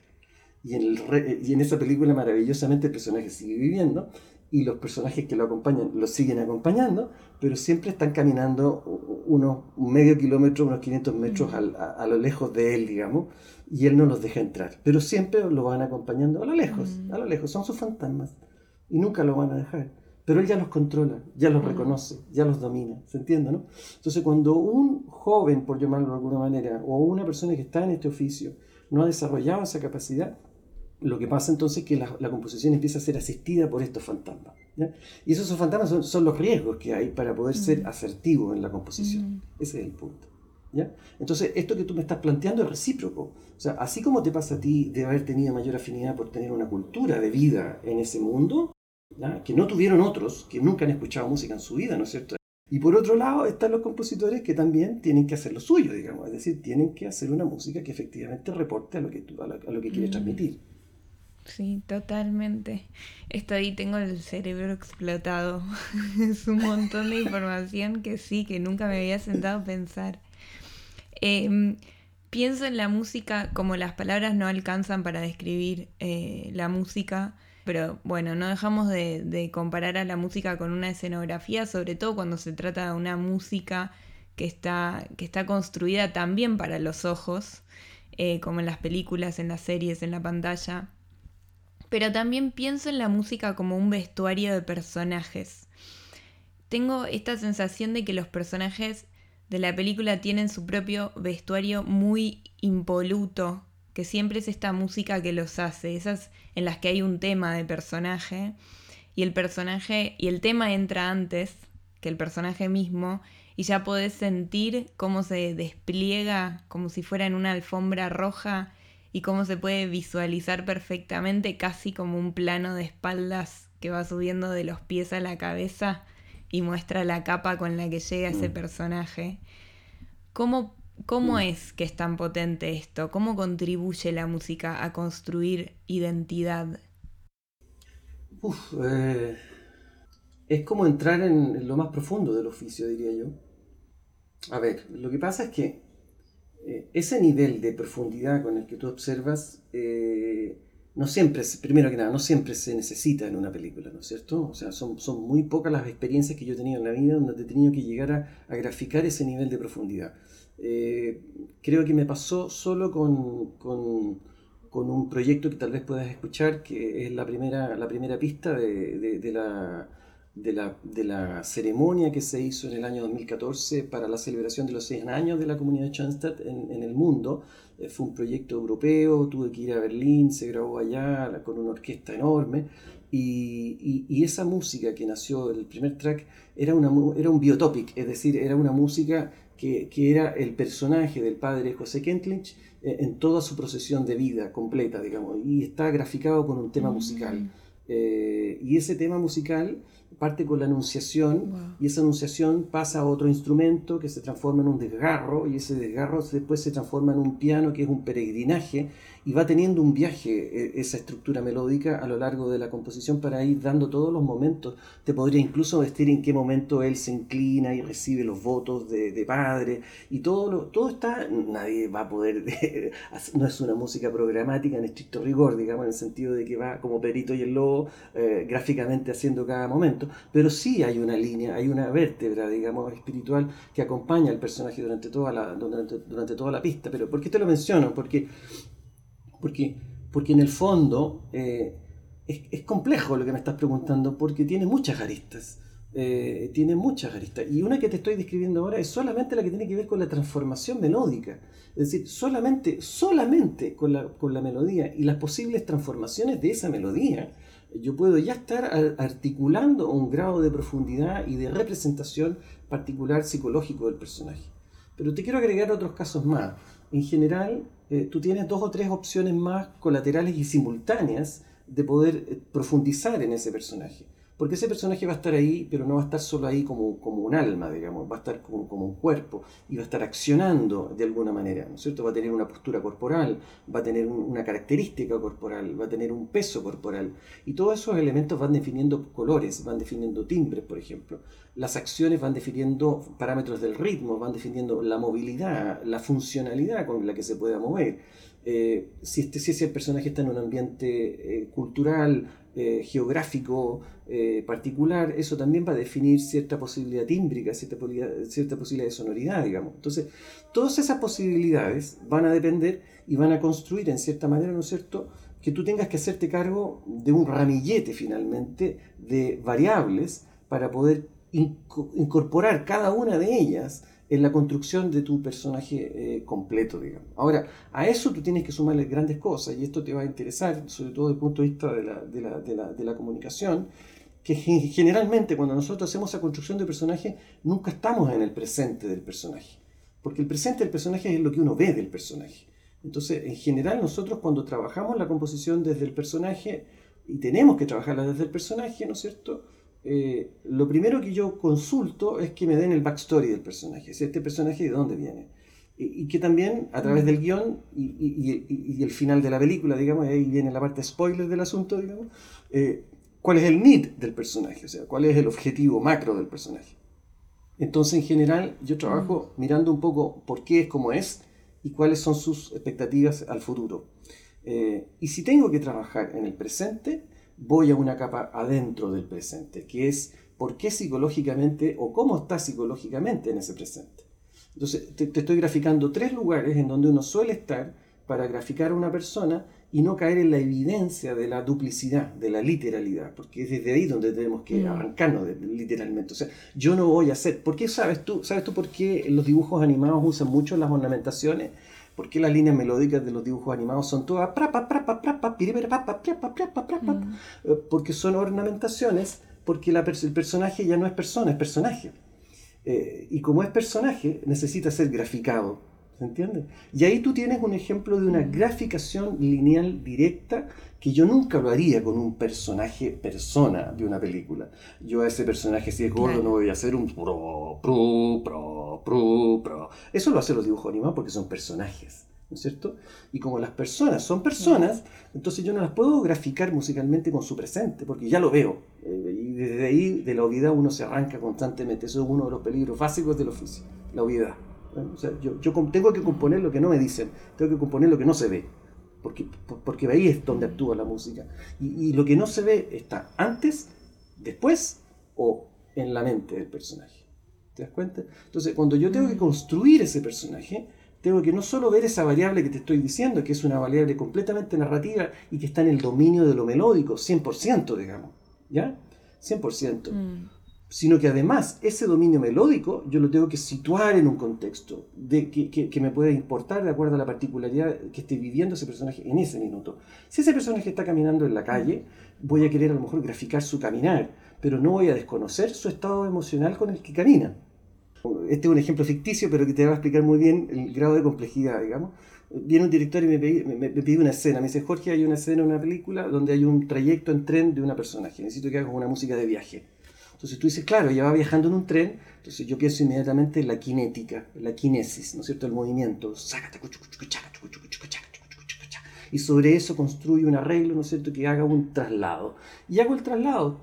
[SPEAKER 2] Y en, el y en esa película maravillosamente el personaje sigue viviendo y los personajes que lo acompañan lo siguen acompañando, pero siempre están caminando unos medio kilómetro, unos 500 metros a, lo lejos de él, digamos, y él no los deja entrar. Pero siempre lo van acompañando a lo lejos, a lo lejos, son sus fantasmas y nunca lo van a dejar pero él ya los controla, ya los reconoce, ya los domina, ¿se entiende? ¿no? Entonces cuando un joven, por llamarlo de alguna manera, o una persona que está en este oficio, no ha desarrollado esa capacidad, lo que pasa entonces es que la, composición empieza a ser asistida por estos fantasmas. Y esos fantasmas son, los riesgos que hay para poder ser asertivo en la composición. Ese es el punto. ¿ya? Entonces, esto que tú me estás planteando es recíproco. O sea, así como te pasa a ti de haber tenido mayor afinidad por tener una cultura de vida en ese mundo, que no tuvieron otros, que nunca han escuchado música en su vida, ¿no es cierto? Y por otro lado están los compositores que también tienen que hacer lo suyo, digamos, es decir, tienen que hacer una música que efectivamente reporte a lo que, a lo, que quiere mm. transmitir.
[SPEAKER 1] Sí, totalmente. Estoy, tengo el cerebro explotado. es un montón de información que sí, que nunca me había sentado a pensar. Em, pienso en la música como las palabras no alcanzan para describir eh, la música pero bueno, no dejamos de, comparar a la música con una escenografía, sobre todo cuando se trata de una música que está, que está construida también para los ojos, eh, como en las películas, en las series, en la pantalla. Pero también pienso en la música como un vestuario de personajes. Tengo esta sensación de que los personajes de la película tienen su propio vestuario muy impoluto, que siempre es esta música que los hace, esas en las que hay un tema de personaje y el personaje y el tema entra antes que el personaje mismo y ya podés sentir cómo se despliega como si fuera en una alfombra roja y cómo se puede visualizar perfectamente casi como un plano de espaldas que va subiendo de los pies a la cabeza y muestra la capa con la que llega ese mm. personaje. ¿Cómo ¿Cómo mm. es que es tan potente esto? ¿Cómo contribuye la música a construir identidad?
[SPEAKER 2] Eh, es como entrar en, lo más profundo del oficio, diría yo. A ver, lo que pasa es que eh, ese nivel de profundidad con el que tú observas, eh, no siempre, primero que nada, no siempre se necesita en una película, ¿no es cierto? O sea, son, son muy pocas las experiencias que yo he tenido en la vida donde he tenido que llegar a graficar ese nivel de profundidad. Eh, creo que me pasó solo con, con, con, un proyecto que tal vez puedas escuchar, que es la primera, la primera pista de, de, la, de, la, de, la, ceremonia que se hizo en el año 2014 para la celebración de los 100 años de la comunidad de Schoenstatt en, en el mundo. Eh, fue un proyecto europeo, tuve que ir a Berlín, se grabó allá con una orquesta enorme. Y, y, y, esa música que nació, el primer track, era, una, era un biotopic, es decir, era una música que, era el personaje del padre José Kentlich eh, en toda su procesión de vida completa, digamos, y está graficado con un tema musical. Mm. Eh, y ese tema musical parte con la anunciación y esa anunciación pasa a otro instrumento que se transforma en un desgarro y ese desgarro después se transforma en un piano que es un peregrinaje y va teniendo un viaje eh, esa estructura melódica a lo largo de la composición para ir dando todos los momentos. Te podría incluso decir en qué momento él se inclina y recibe los votos de, padre y todo, lo, todo está, nadie va a poder, no es una música programática en estricto rigor, digamos, en el sentido de que va como Perito y el Lobo eh, gráficamente haciendo cada momento, pero sí hay una línea, hay una vértebra, digamos, espiritual que acompaña al personaje durante toda la, durante, durante toda la pista. Pero ¿por qué te lo menciono? Porque porque, porque en el fondo eh, es, complejo lo que me estás preguntando, porque tiene muchas aristas. Eh, tiene muchas aristas. Y una que te estoy describiendo ahora es solamente la que tiene que ver con la transformación melódica. Es decir, solamente, solamente con la, con la melodía y las posibles transformaciones de esa melodía, yo puedo ya estar articulando un grado de profundidad y de representación particular psicológico del personaje. Pero te quiero agregar otros casos más. En general, eh, tú tienes dos o tres opciones más colaterales y simultáneas de poder eh, profundizar en ese personaje. Porque ese personaje va a estar ahí, pero no va a estar solo ahí como, como un alma, digamos, va a estar como, como, un cuerpo y va a estar accionando de alguna manera, ¿no es cierto? Va a tener una postura corporal, va a tener una característica corporal, va a tener un peso corporal. Y todos esos elementos van definiendo colores, van definiendo timbres, por ejemplo. Las acciones van definiendo parámetros del ritmo, van definiendo la movilidad, la funcionalidad con la que se pueda mover. Eh, si, este, si ese personaje está en un ambiente eh, cultural, eh, geográfico eh, particular, eso también va a definir cierta posibilidad tímbrica, cierta, cierta posibilidad de sonoridad, digamos. Entonces, todas esas posibilidades van a depender y van a construir en cierta manera, ¿no es cierto?, que tú tengas que hacerte cargo de un ramillete finalmente de variables para poder incorporar cada una de ellas en la construcción de tu personaje eh, completo, digamos. Ahora, a eso tú tienes que sumarle grandes cosas, y esto te va a interesar, sobre todo desde el punto de vista de la, de la, de la, de la comunicación, que generalmente cuando nosotros hacemos esa construcción de personaje, nunca estamos en el presente del personaje. Porque el presente del personaje es lo que uno ve del personaje. Entonces, en general, nosotros cuando trabajamos la composición desde el personaje, y tenemos que trabajarla desde el personaje, ¿no es cierto? Eh, lo primero que yo consulto es que me den el backstory del personaje, si este personaje de dónde viene. Y, que también a través del guion y, el final de la película, digamos, ahí viene la parte spoiler del asunto, digamos, eh, cuál es el need del personaje, o sea, cuál es el objetivo macro del personaje. Entonces, en general, yo trabajo mirando un poco por qué es como es y cuáles son sus expectativas al futuro. Eh, y si tengo que trabajar en el presente, voy a una capa adentro del presente, que es por qué psicológicamente o cómo está psicológicamente en ese presente. Entonces, te, estoy graficando tres lugares en donde uno suele estar para graficar a una persona y no caer en la evidencia de la duplicidad, de la literalidad, porque es desde ahí donde tenemos que mm. arrancarnos literalmente. O sea, yo no voy a hacer, ¿por qué sabes tú, sabes tú por qué los dibujos animados usan mucho las ornamentaciones? ¿Por qué las líneas melódicas de los dibujos animados son todas porque son ornamentaciones, porque el personaje ya no es persona, es personaje. y como es personaje, necesita ser graficado. ¿Se entiende? Y ahí tú tienes un ejemplo de una graficación lineal directa que yo nunca lo haría con un personaje persona de una película. Yo a ese personaje, si es gordo, no voy a hacer un pro, pro, pro, pro, pro. Eso lo hacen los dibujos animados porque son personajes. ¿no es cierto? Y como las personas son personas, entonces yo no las puedo graficar musicalmente con su presente, porque ya lo veo. Eh, y desde ahí, de la obviedad, uno se arranca constantemente. Eso es uno de los peligros básicos del oficio, la obviedad. O sea, yo, yo, tengo que componer lo que no me dicen, tengo que componer lo que no se ve, porque, porque ahí es donde actúa la música. Y, y lo que no se ve está antes, después o en la mente del personaje. ¿Te das cuenta? Entonces, cuando yo tengo que construir ese personaje, tengo que no solo ver esa variable que te estoy diciendo, que es una variable completamente narrativa y que está en el dominio de lo melódico, 100%, digamos, ¿ya? 100%. Mm. Sino que además ese dominio melódico yo lo tengo que situar en un contexto de que, que, me pueda importar de acuerdo a la particularidad que esté viviendo ese personaje en ese minuto. Si ese personaje está caminando en la calle, voy a querer a lo mejor graficar su caminar, pero no voy a desconocer su estado emocional con el que camina. Este es un ejemplo ficticio, pero que te va a explicar muy bien el grado de complejidad, digamos. Viene un director y me pide, una escena. Me dice, Jorge, hay una escena en una película donde hay un trayecto en tren de una personaje. Necesito que hagas una música de viaje. Entonces tú dices, claro, ella va viajando en un tren, entonces yo pienso inmediatamente en la cinética, la kinesis, ¿no es cierto? El movimiento. Y sobre eso construye un arreglo, ¿no es cierto?, que haga un traslado. Y hago el traslado.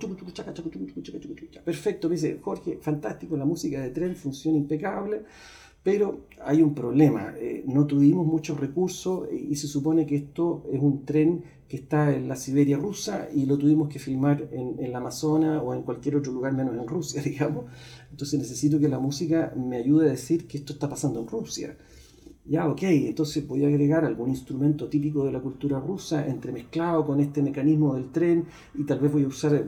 [SPEAKER 2] Perfecto, me dice Jorge, fantástico, la música de tren funciona impecable, pero hay un problema. Eh, no tuvimos muchos recursos y se supone que esto es un tren que está en la Siberia rusa y lo tuvimos que filmar en, en la Amazonas o en cualquier otro lugar menos en Rusia, digamos. Entonces necesito que la música me ayude a decir que esto está pasando en Rusia. Ya, ok, entonces voy a agregar algún instrumento típico de la cultura rusa entremezclado con este mecanismo del tren y tal vez voy a usar,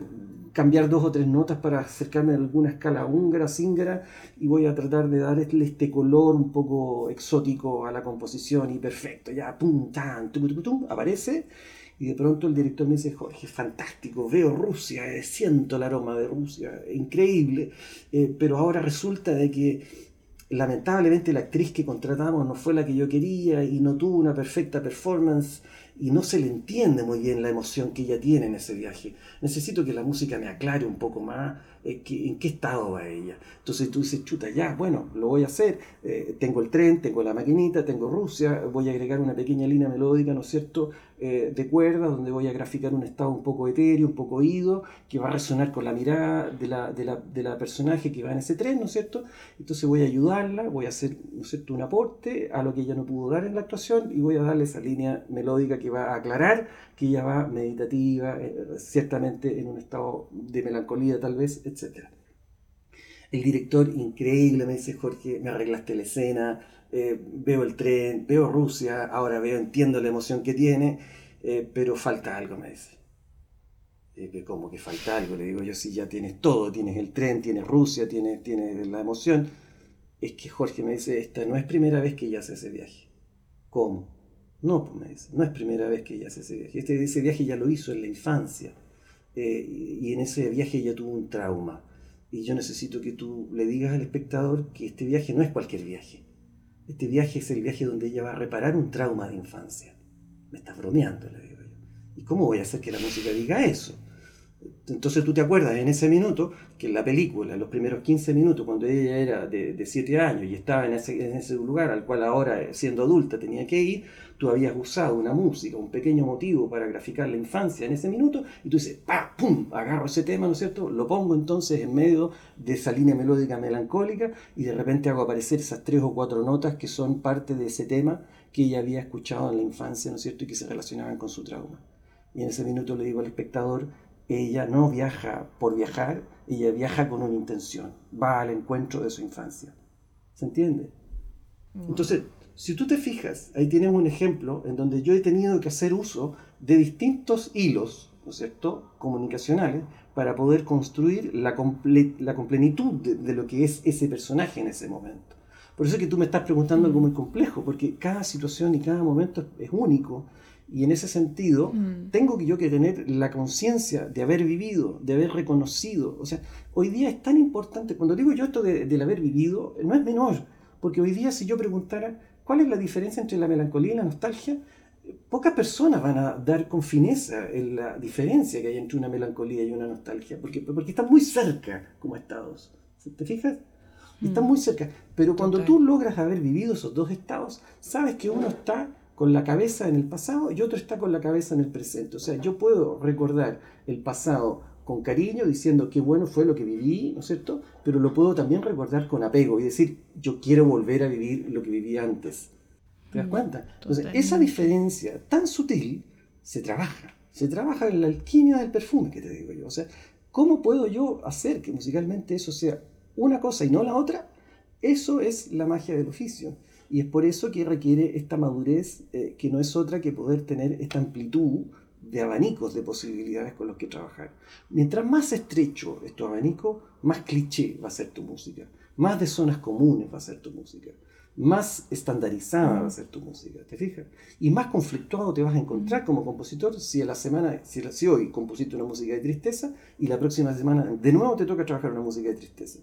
[SPEAKER 2] cambiar dos o tres notas para acercarme a alguna escala húngara, zíngara y voy a tratar de darle este color un poco exótico a la composición y perfecto, ya, pum, tan, tum, tum, tum, aparece y de pronto el director me dice, Jorge, fantástico, veo Rusia, eh, siento el aroma de Rusia, increíble, eh, pero ahora resulta de que lamentablemente la actriz que contratamos no fue la que yo quería y no tuvo una perfecta performance y no se le entiende muy bien la emoción que ella tiene en ese viaje. Necesito que la música me aclare un poco más eh, en qué estado va ella. Entonces tú dices, chuta, ya, bueno, lo voy a hacer. Eh, tengo el tren, tengo la maquinita, tengo Rusia, voy a agregar una pequeña línea melódica, ¿no es cierto?, eh, de cuerdas, donde voy a graficar un estado un poco etéreo, un poco oído, que va a resonar con la mirada de la, de la, de la personaje que va en ese tren, ¿no es cierto? Entonces voy a ayudarla, voy a hacer, ¿no es cierto?, un aporte a lo que ella no pudo dar en la actuación y voy a darle esa línea melódica que va a aclarar que ella va meditativa, ciertamente en un estado de melancolía tal vez, etc. El director, increíble, me dice Jorge, me arreglaste la escena, eh, veo el tren, veo Rusia, ahora veo, entiendo la emoción que tiene, eh, pero falta algo, me dice. Eh, que como que falta algo, le digo yo, si ya tienes todo, tienes el tren, tienes Rusia, tienes, tienes la emoción. Es que Jorge me dice, esta no es primera vez que ella hace ese viaje. ¿Cómo? No, pues me dice, no es primera vez que ella hace ese viaje. Este, ese viaje ya lo hizo en la infancia. Eh, y en ese viaje ella tuvo un trauma. Y yo necesito que tú le digas al espectador que este viaje no es cualquier viaje. Este viaje es el viaje donde ella va a reparar un trauma de infancia. Me estás bromeando, le digo yo. ¿Y cómo voy a hacer que la música diga eso? Entonces tú te acuerdas en ese minuto que en la película, en los primeros 15 minutos, cuando ella era de 7 años y estaba en ese, en ese, lugar al cual ahora, siendo adulta, tenía que ir, tú habías usado una música, un pequeño motivo para graficar la infancia en ese minuto, y tú dices, ¡pa! ¡pum! Agarro ese tema, ¿no es cierto? Lo pongo entonces en medio de esa línea melódica melancólica y de repente hago aparecer esas tres o cuatro notas que son parte de ese tema que ella había escuchado en la infancia, ¿no es cierto? Y que se relacionaban con su trauma. Y en ese minuto le digo al espectador, ella no viaja por viajar, ella viaja con una intención, va al encuentro de su infancia. ¿Se entiende? Entonces, si tú te fijas, ahí tienes un ejemplo en donde yo he tenido que hacer uso de distintos hilos, ¿no es cierto?, comunicacionales, para poder construir la, la completitud de, lo que es ese personaje en ese momento. Por eso es que tú me estás preguntando algo muy complejo, porque cada situación y cada momento es único y en ese sentido, mm. tengo que yo que tener la conciencia de haber vivido, de haber reconocido. O sea, hoy día es tan importante, cuando digo yo esto de, del haber vivido, no es menor, porque hoy día si yo preguntara cuál es la diferencia entre la melancolía y la nostalgia, pocas personas van a dar con fineza en la diferencia que hay entre una melancolía y una nostalgia, porque, porque están muy cerca como estados. ¿Te fijas? Están mm. muy cerca. Pero cuando tú logras haber vivido esos dos estados, sabes que uno está con la cabeza en el pasado y otro está con la cabeza en el presente. O sea, yo puedo recordar el pasado con cariño, diciendo qué bueno fue lo que viví, ¿no es cierto? Pero lo puedo también recordar con apego y decir, yo quiero volver a vivir lo que viví antes. ¿Te das mm, cuenta? Entonces, esa diferencia tan sutil se trabaja. Se trabaja en la alquimia del perfume, que te digo yo. O sea, ¿cómo puedo yo hacer que musicalmente eso sea una cosa y no la otra? Eso es la magia del oficio. Y es por eso que requiere esta madurez, eh, que no es otra que poder tener esta amplitud de abanicos de posibilidades con los que trabajar. Mientras más estrecho es tu abanico, más cliché va a ser tu música, más de zonas comunes va a ser tu música, más estandarizada va a ser tu música, ¿te fijas? Y más conflictuado te vas a encontrar como compositor si a la semana, si, si hoy compusiste una música de tristeza y la próxima semana de nuevo te toca trabajar una música de tristeza.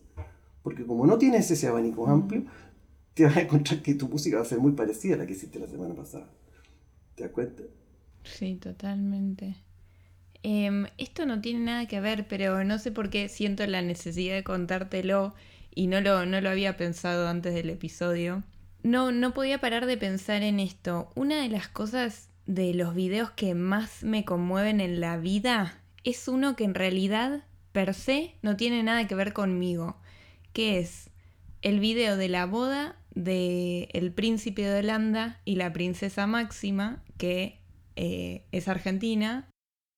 [SPEAKER 2] Porque como no tienes ese abanico amplio, te vas a encontrar que tu música va a ser muy parecida a la que hiciste la semana pasada. ¿Te das cuenta?
[SPEAKER 1] Sí, totalmente. Em, esto no tiene nada que ver, pero no sé por qué siento la necesidad de contártelo y no lo, no lo había pensado antes del episodio. No, no podía parar de pensar en esto. Una de las cosas de los videos que más me conmueven en la vida es uno que en realidad per se no tiene nada que ver conmigo, que es el video de la boda de El Príncipe de Holanda y la Princesa Máxima, que eh, es argentina,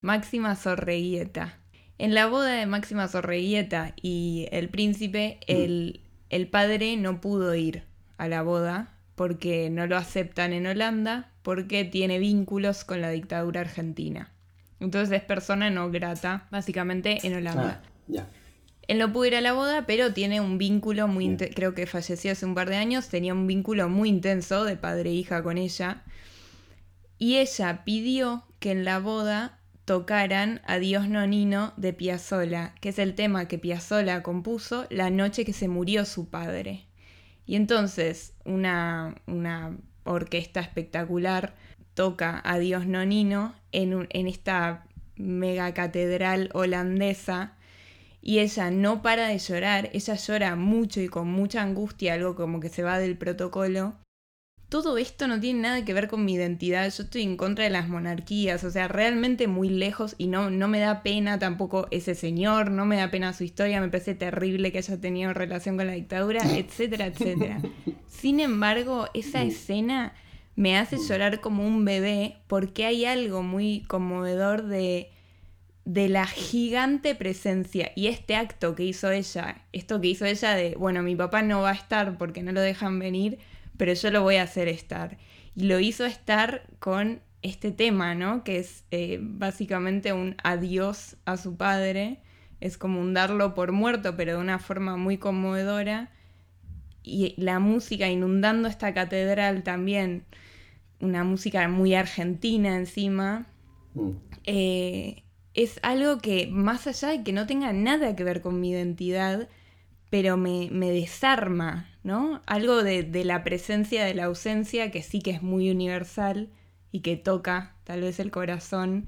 [SPEAKER 1] Máxima Sorreguieta. En la boda de Máxima Sorreguieta y el príncipe, mm. el, el padre no pudo ir a la boda porque no lo aceptan en Holanda, porque tiene vínculos con la dictadura argentina. Entonces es persona no grata, básicamente, en Holanda.
[SPEAKER 2] Ah.
[SPEAKER 1] Él no pudo ir a la boda, pero tiene un vínculo muy creo que falleció hace un par de años, tenía un vínculo muy intenso de padre e hija con ella. Y ella pidió que en la boda tocaran Adiós Nonino de Piazzolla, que es el tema que Piazzolla compuso la noche que se murió su padre. Y entonces una, una orquesta espectacular toca Adiós Nonino en, en esta mega catedral holandesa y ella no para de llorar, ella llora mucho y con mucha angustia, algo como que se va del protocolo. Todo esto no tiene nada que ver con mi identidad, yo estoy en contra de las monarquías, o sea, realmente muy lejos y no, no me da pena tampoco ese señor, no me da pena su historia, me parece terrible que haya tenido relación con la dictadura, etcétera, etcétera. Sin embargo, esa escena me hace llorar como un bebé porque hay algo muy conmovedor de de la gigante presencia y este acto que hizo ella, esto que hizo ella de, bueno, mi papá no va a estar porque no lo dejan venir, pero yo lo voy a hacer estar. Y lo hizo estar con este tema, ¿no? Que es eh, básicamente un adiós a su padre. Es como un darlo por muerto, pero de una forma muy conmovedora. Y la música inundando esta catedral también, una música muy argentina encima, mm. eh, es algo que más allá de que no tenga nada que ver con mi identidad, pero me, desarma, ¿no? Algo de, la presencia, de la ausencia, que sí que es muy universal y que toca tal vez el corazón,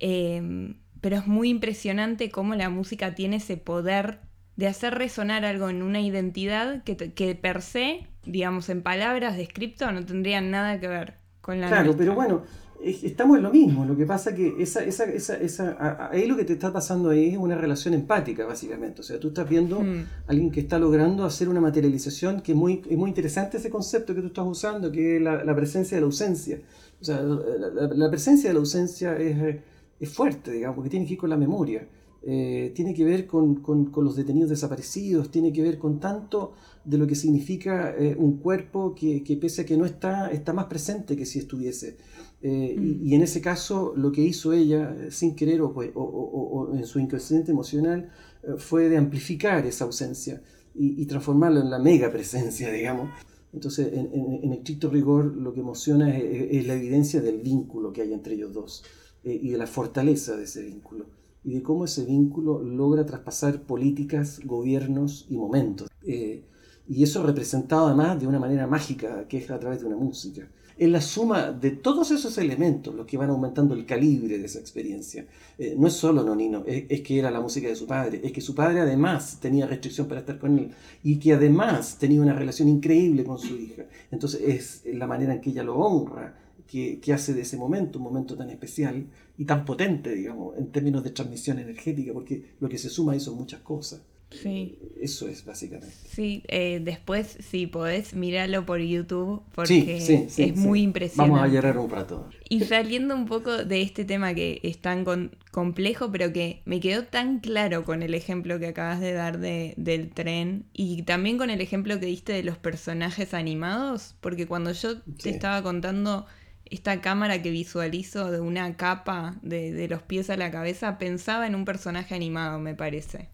[SPEAKER 1] em, pero es muy impresionante cómo la música tiene ese poder de hacer resonar algo en una identidad que, que per se, digamos, en palabras de no tendrían nada que ver con la
[SPEAKER 2] Claro, pero bueno, estamos en lo mismo. Lo que pasa que esa, esa, esa, esa, ahí lo que te está pasando ahí es una relación empática, básicamente. O sea, tú estás viendo hmm. a alguien que está logrando hacer una materialización que es muy, es muy interesante ese concepto que tú estás usando, que es la, presencia de la ausencia. O sea, la, presencia de la ausencia es, es, fuerte, digamos, porque tiene que ir con la memoria. Eh, tiene que ver con, con, con, los detenidos desaparecidos, tiene que ver con tanto de lo que significa eh, un cuerpo que, que, pese a que no está, está más presente que si estuviese. Eh, mm. y, en ese caso lo que hizo ella, eh, sin querer o, en su inconsciente emocional, eh, fue de amplificar esa ausencia y, y transformarlo en la mega presencia, digamos. Entonces, en, en, estricto rigor, lo que emociona es, la evidencia del vínculo que hay entre ellos dos y de la fortaleza de ese vínculo y de cómo ese vínculo logra traspasar políticas, gobiernos y momentos. y eso representado además de una manera mágica, que es a través de una música es la suma de todos esos elementos los que van aumentando el calibre de esa experiencia. Eh, no es solo Nonino, es, que era la música de su padre, es que su padre además tenía restricción para estar con él y que además tenía una relación increíble con su hija. Entonces es la manera en que ella lo honra, que, que hace de ese momento un momento tan especial y tan potente, digamos, en términos de transmisión energética, porque lo que se suma ahí son muchas cosas. Sí. Eso es básicamente.
[SPEAKER 1] Sí, eh, después si podés míralo por YouTube porque es muy impresionante.
[SPEAKER 2] Vamos a llorar un rato.
[SPEAKER 1] Y saliendo un poco de este tema que es tan complejo, pero que me quedó tan claro con el ejemplo que acabas de dar de, del tren y también con el ejemplo que diste de los personajes animados, porque cuando yo te estaba contando esta cámara que visualizo de una capa de, de los pies a la cabeza, pensaba en un personaje animado, me parece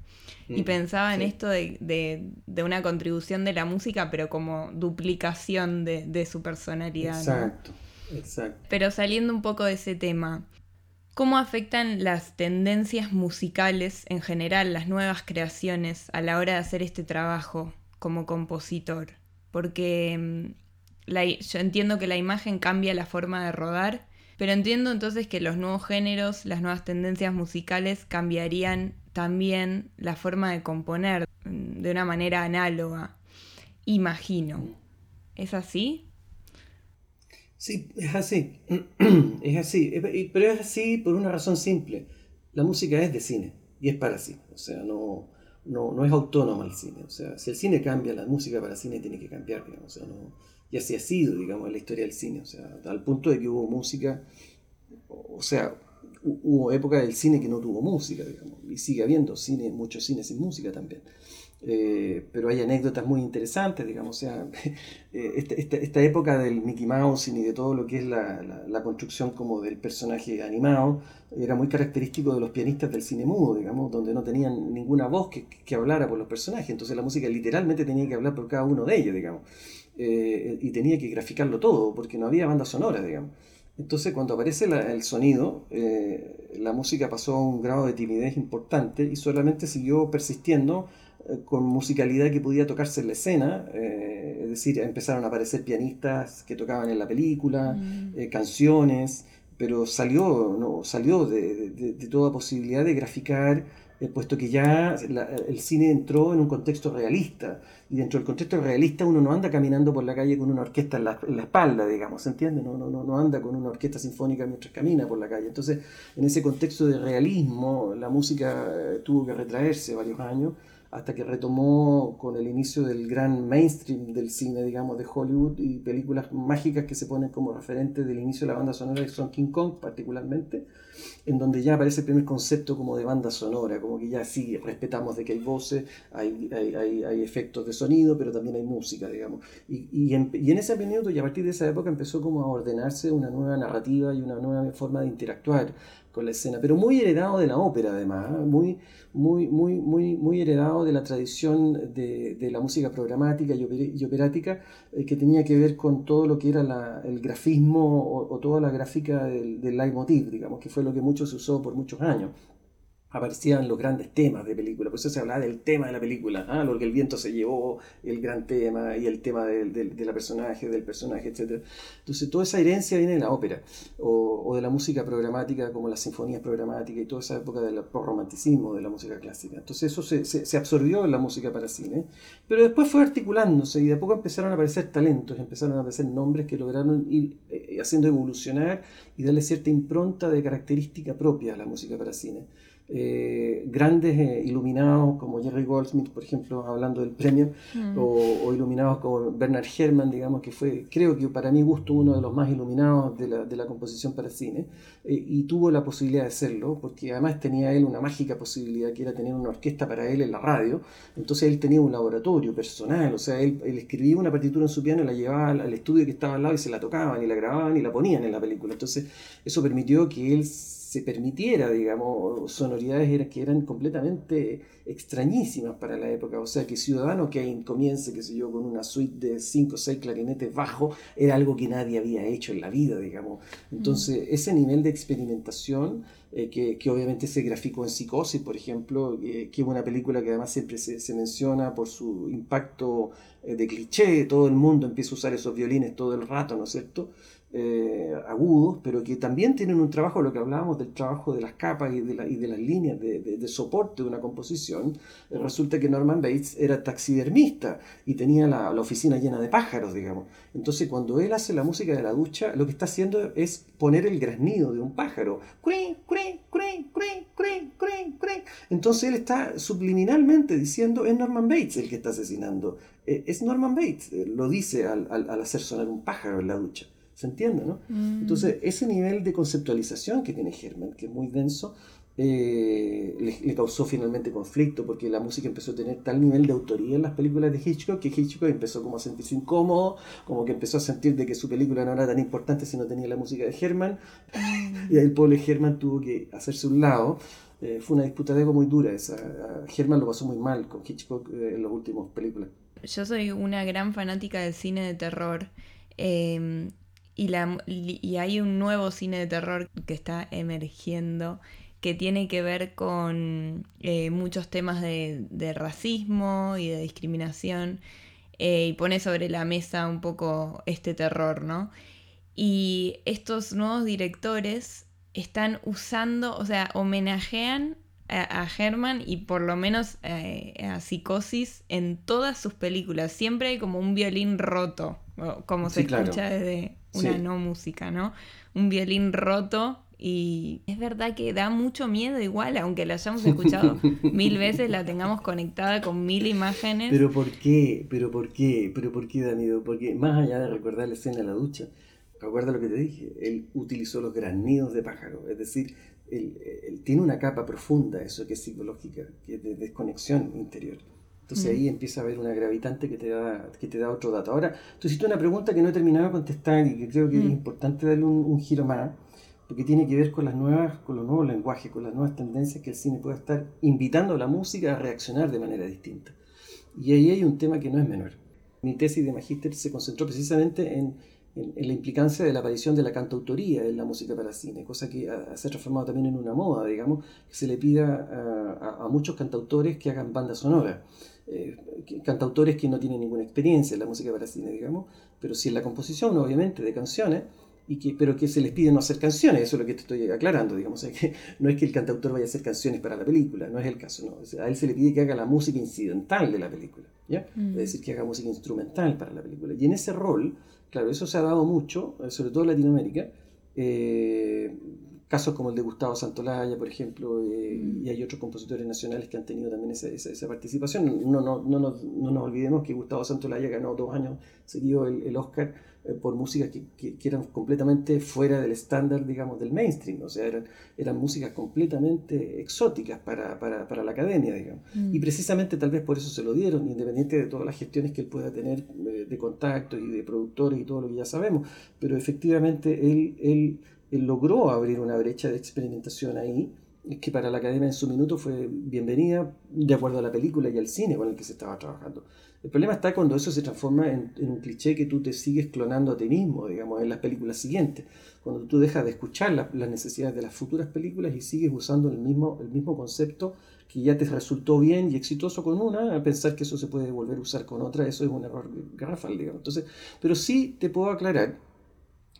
[SPEAKER 1] y mm, pensaba en esto de, una contribución de la música, pero como duplicación de, su personalidad.
[SPEAKER 2] Exacto, exacto.
[SPEAKER 1] Pero saliendo un poco de ese tema, ¿cómo afectan las tendencias musicales en general, las nuevas creaciones, a la hora de hacer este trabajo como compositor? Porque mm, yo entiendo que la imagen cambia la forma de rodar, pero entiendo entonces que los nuevos géneros, las nuevas tendencias musicales cambiarían también la forma de componer de una manera análoga, imagino. ¿Es así?
[SPEAKER 2] Sí, es así. Es así. Pero es así por una razón simple. La música es de cine y es para cine. O sea, no, no, es autónoma el cine. O sea, si el cine cambia, la música para cine tiene que cambiar. Digamos. O sea, no, y así ha sido, digamos, en la historia del cine. O sea, al punto de que hubo música. O sea, hubo época del cine que no tuvo música, digamos, y sigue habiendo cine, muchos cines sin música también. Eh, pero hay anécdotas muy interesantes, digamos, o sea, eh, esta, esta, esta, época del Mickey Mouse y de todo lo que es la, la, construcción como del personaje animado, era muy característico de los pianistas del cine mudo, digamos, donde no tenían ninguna voz que, que hablara por los personajes, entonces la música literalmente tenía que hablar por cada uno de ellos, digamos, eh, y tenía que graficarlo todo, porque no había banda sonora, digamos. Entonces, cuando aparece el sonido, eh, la música pasó a un grado de timidez importante y solamente siguió persistiendo eh, con musicalidad que podía tocarse en la escena. Eh, es decir, empezaron a aparecer pianistas que tocaban en la película, mm. canciones, pero salió, no, salió de, de, toda posibilidad de graficar eh, puesto que ya el cine entró en un contexto realista, y dentro del contexto realista uno no anda caminando por la calle con una orquesta en la, espalda, digamos, ¿se entiende? No, no, no, anda con una orquesta sinfónica mientras camina por la calle. Entonces, en ese contexto de realismo, la música eh, tuvo que retraerse varios años hasta que retomó con el inicio del gran mainstream del cine, digamos, de Hollywood y películas mágicas que se ponen como referentes del inicio de la banda sonora de Son King Kong particularmente, en donde ya aparece el primer concepto como de banda sonora, como que ya sí, respetamos de que hay voces, hay, hay, hay, efectos de sonido, pero también hay música, digamos. Y, y, en, y en ese minuto y a partir de esa época empezó como a ordenarse una nueva narrativa y una nueva forma de interactuar con la escena, pero muy heredado de la ópera además, ¿eh? muy, muy, muy, muy, muy heredado de la tradición de, la música programática y, operática eh, que tenía que ver con todo lo que era la, el grafismo o, toda la gráfica del, del leitmotiv, digamos, que fue lo que mucho se usó por muchos años aparecían los grandes temas de película, por eso se hablaba del tema de la película, ¿ah? lo que el viento se llevó, el gran tema y el tema de, de, la personaje, del personaje, etc. Entonces toda esa herencia viene de la ópera o, o, de la música programática como las sinfonías programáticas y toda esa época del romanticismo de la música clásica. Entonces eso se, se, absorbió en la música para cine, pero después fue articulándose y de a poco empezaron a aparecer talentos, empezaron a aparecer nombres que lograron ir eh, haciendo evolucionar y darle cierta impronta de característica propia a la música para cine. Eh, grandes eh, iluminados como Jerry Goldsmith, por ejemplo, hablando del premio, mm. o, iluminados como Bernard Herrmann, digamos, que fue, creo que para mi gusto, uno de los más iluminados de la, de la composición para cine, eh, y tuvo la posibilidad de hacerlo, porque además tenía él una mágica posibilidad, que era tener una orquesta para él en la radio, entonces él tenía un laboratorio personal, o sea, él, él escribía una partitura en su piano, la llevaba al, al estudio que estaba al lado y se la tocaban y la grababan y la ponían en la película, entonces eso permitió que él se permitiera, digamos, sonoridades que eran completamente extrañísimas para la época. O sea, que Ciudadano Kane comience, qué sé yo, con una suite de 5 o 6 clarinetes bajo, era algo que nadie había hecho en la vida, digamos. Entonces, mm. ese nivel de experimentación, eh, que, que, obviamente se graficó en Psicosis, por ejemplo, eh, que es una película que además siempre se, se menciona por su impacto eh, de cliché, todo el mundo empieza a usar esos violines todo el rato, ¿no es cierto? Eh, agudos, pero que también tienen un trabajo, lo que hablábamos del trabajo de las capas y de, la, y de las líneas de, soporte de una composición, eh, resulta que Norman Bates era taxidermista y tenía la, oficina llena de pájaros, digamos. Entonces cuando él hace la música de la ducha, lo que está haciendo es poner el graznido de un pájaro. Entonces él está subliminalmente diciendo, es Norman Bates el que está asesinando. Eh, es Norman Bates, lo dice al, al, al hacer sonar un pájaro en la ducha. ¿Se entiende? ¿no? Mm. Entonces, ese nivel de conceptualización que tiene Herman, que es muy denso, eh, le, causó finalmente conflicto porque la música empezó a tener tal nivel de autoría en las películas de Hitchcock que Hitchcock empezó como a sentirse incómodo, como que empezó a sentir de que su película no era tan importante si no tenía la música de Herman mm. y ahí el pobre Herman tuvo que hacerse un lado. Eh, fue una disputa de ego muy dura esa. Herman lo pasó muy mal con Hitchcock eh, en las últimas películas.
[SPEAKER 1] Yo soy una gran fanática del cine de terror. Eh, y, la, y hay un nuevo cine de terror que está emergiendo que tiene que ver con eh, muchos temas de, racismo y de discriminación eh, y pone sobre la mesa un poco este terror, ¿no? Y estos nuevos directores están usando, o sea, homenajean a, Herman y por lo menos eh, a Psicosis en todas sus películas. Siempre hay como un violín roto, como se escucha desde una no música, ¿no? Un violín roto y es verdad que da mucho miedo igual, aunque la hayamos escuchado mil veces, la tengamos conectada con mil imágenes.
[SPEAKER 2] Pero ¿por qué? ¿Pero por qué? ¿Pero por qué da miedo? Porque más allá de recordar la escena de la ducha, recuerda lo que te dije, él utilizó los granidos de pájaro, es decir, él, tiene una capa profunda, eso que es psicológica, que es de desconexión interior. Entonces ahí empieza a haber una gravitante que te da, que te da otro dato. Ahora, tú hiciste una pregunta que no he terminado de contestar y que creo que es importante darle un, giro más, porque tiene que ver con las nuevas, con los nuevos lenguajes, con las nuevas tendencias que el cine puede estar invitando a la música a reaccionar de manera distinta. Y ahí hay un tema que no es menor. Mi tesis de magíster se concentró precisamente en, en, la implicancia de la aparición de la cantautoría en la música para cine, cosa que se ha transformado también en una moda, digamos, que se le pida a, a muchos cantautores que hagan bandas sonoras. Eh, cantautores que no tienen ninguna experiencia en la música para cine, digamos, pero sí en la composición, obviamente, de canciones, y que, pero que se les pide no hacer canciones, eso es lo que te estoy aclarando, digamos, que no es que el cantautor vaya a hacer canciones para la película, no es el caso, no. a él se le pide que haga la música incidental de la película, ¿ya? Mm. Es decir, que haga música instrumental para la película. Y en ese rol, claro, eso se ha dado mucho, eh, sobre todo en Latinoamérica, eh, casos como el de Gustavo Santolaya, por ejemplo, eh, mm. y hay otros compositores nacionales que han tenido también esa, esa, participación. No, no, no, nos, no, nos, olvidemos que Gustavo Santolaya ganó dos años seguido el, el Oscar eh, por músicas que, que, eran completamente fuera del estándar, digamos, del mainstream, o sea, eran, eran músicas completamente exóticas para, para, para la academia, digamos. Mm. Y precisamente tal vez por eso se lo dieron, independiente de todas las gestiones que él pueda tener eh, de contactos y de productores y todo lo que ya sabemos, pero efectivamente él, él, él logró abrir una brecha de experimentación ahí que para la academia en su minuto fue bienvenida de acuerdo a la película y al cine con el que se estaba trabajando. El problema está cuando eso se transforma en, un cliché que tú te sigues clonando a ti mismo, digamos, en las películas siguientes. Cuando tú dejas de escuchar las necesidades de las futuras películas y sigues usando el mismo, el mismo concepto que ya te resultó bien y exitoso con una, a pensar que eso se puede volver a usar con otra, eso es un error garrafal, digamos. Entonces, pero sí te puedo aclarar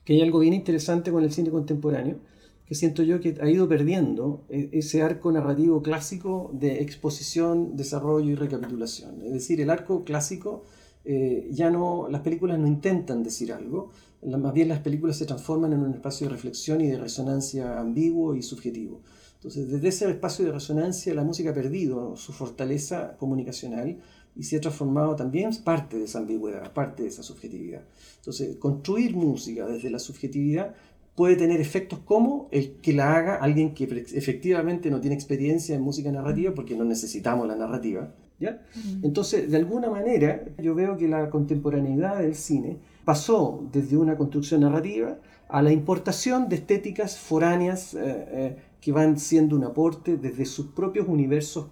[SPEAKER 2] que hay algo bien interesante con el cine contemporáneo, que siento yo que ha ido perdiendo e, ese arco narrativo clásico de exposición, desarrollo y recapitulación. Es decir, el arco clásico eh, ya no, las películas no intentan decir algo, más bien las películas se transforman en un espacio de reflexión y de resonancia ambiguo y subjetivo. Entonces, desde ese espacio de resonancia, la música ha perdido su fortaleza comunicacional y se ha transformado también parte de esa ambigüedad, parte de esa subjetividad. Entonces, construir música desde la subjetividad puede tener efectos como el que la haga alguien que efectivamente no tiene experiencia en música narrativa, porque no necesitamos la narrativa. ¿ya? Entonces, de alguna manera, yo veo que la contemporaneidad del cine pasó desde una construcción narrativa a la importación de estéticas foráneas eh, eh, que van siendo un aporte desde sus propios universos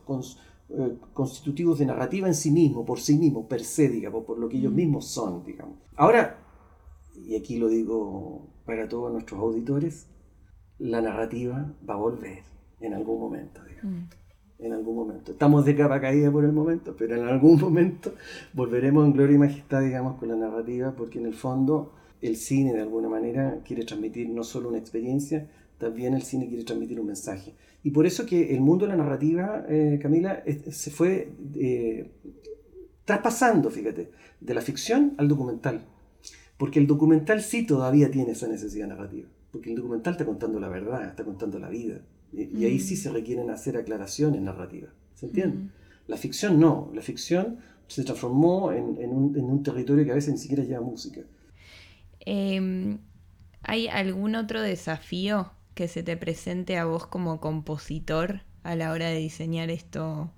[SPEAKER 2] eh, constitutivos de narrativa en sí mismo, por sí mismo, per se, digamos, por lo que ellos mismos son, digamos. Ahora, y aquí lo digo para todos nuestros auditores, la narrativa va a volver en algún momento, digamos. Mm. En algún momento. Estamos de capa caída por el momento, pero en algún momento volveremos en gloria y majestad, digamos, con la narrativa, porque en el fondo el cine de alguna manera quiere transmitir no solo una experiencia, también el cine quiere transmitir un mensaje. Y por eso que el mundo de la narrativa, eh, Camila, se fue eh, traspasando, fíjate, de la ficción al documental. Porque el documental sí todavía tiene esa necesidad narrativa. Porque el documental está contando la verdad, está contando la vida. Y, ahí sí mm. se requieren hacer aclaraciones narrativas. ¿Se entiende? Mm. La ficción no. La ficción se transformó en, un, territorio que a veces ni siquiera lleva música.
[SPEAKER 1] Em, ¿Hay algún otro desafío que se te presente a vos como compositor a la hora de diseñar esto,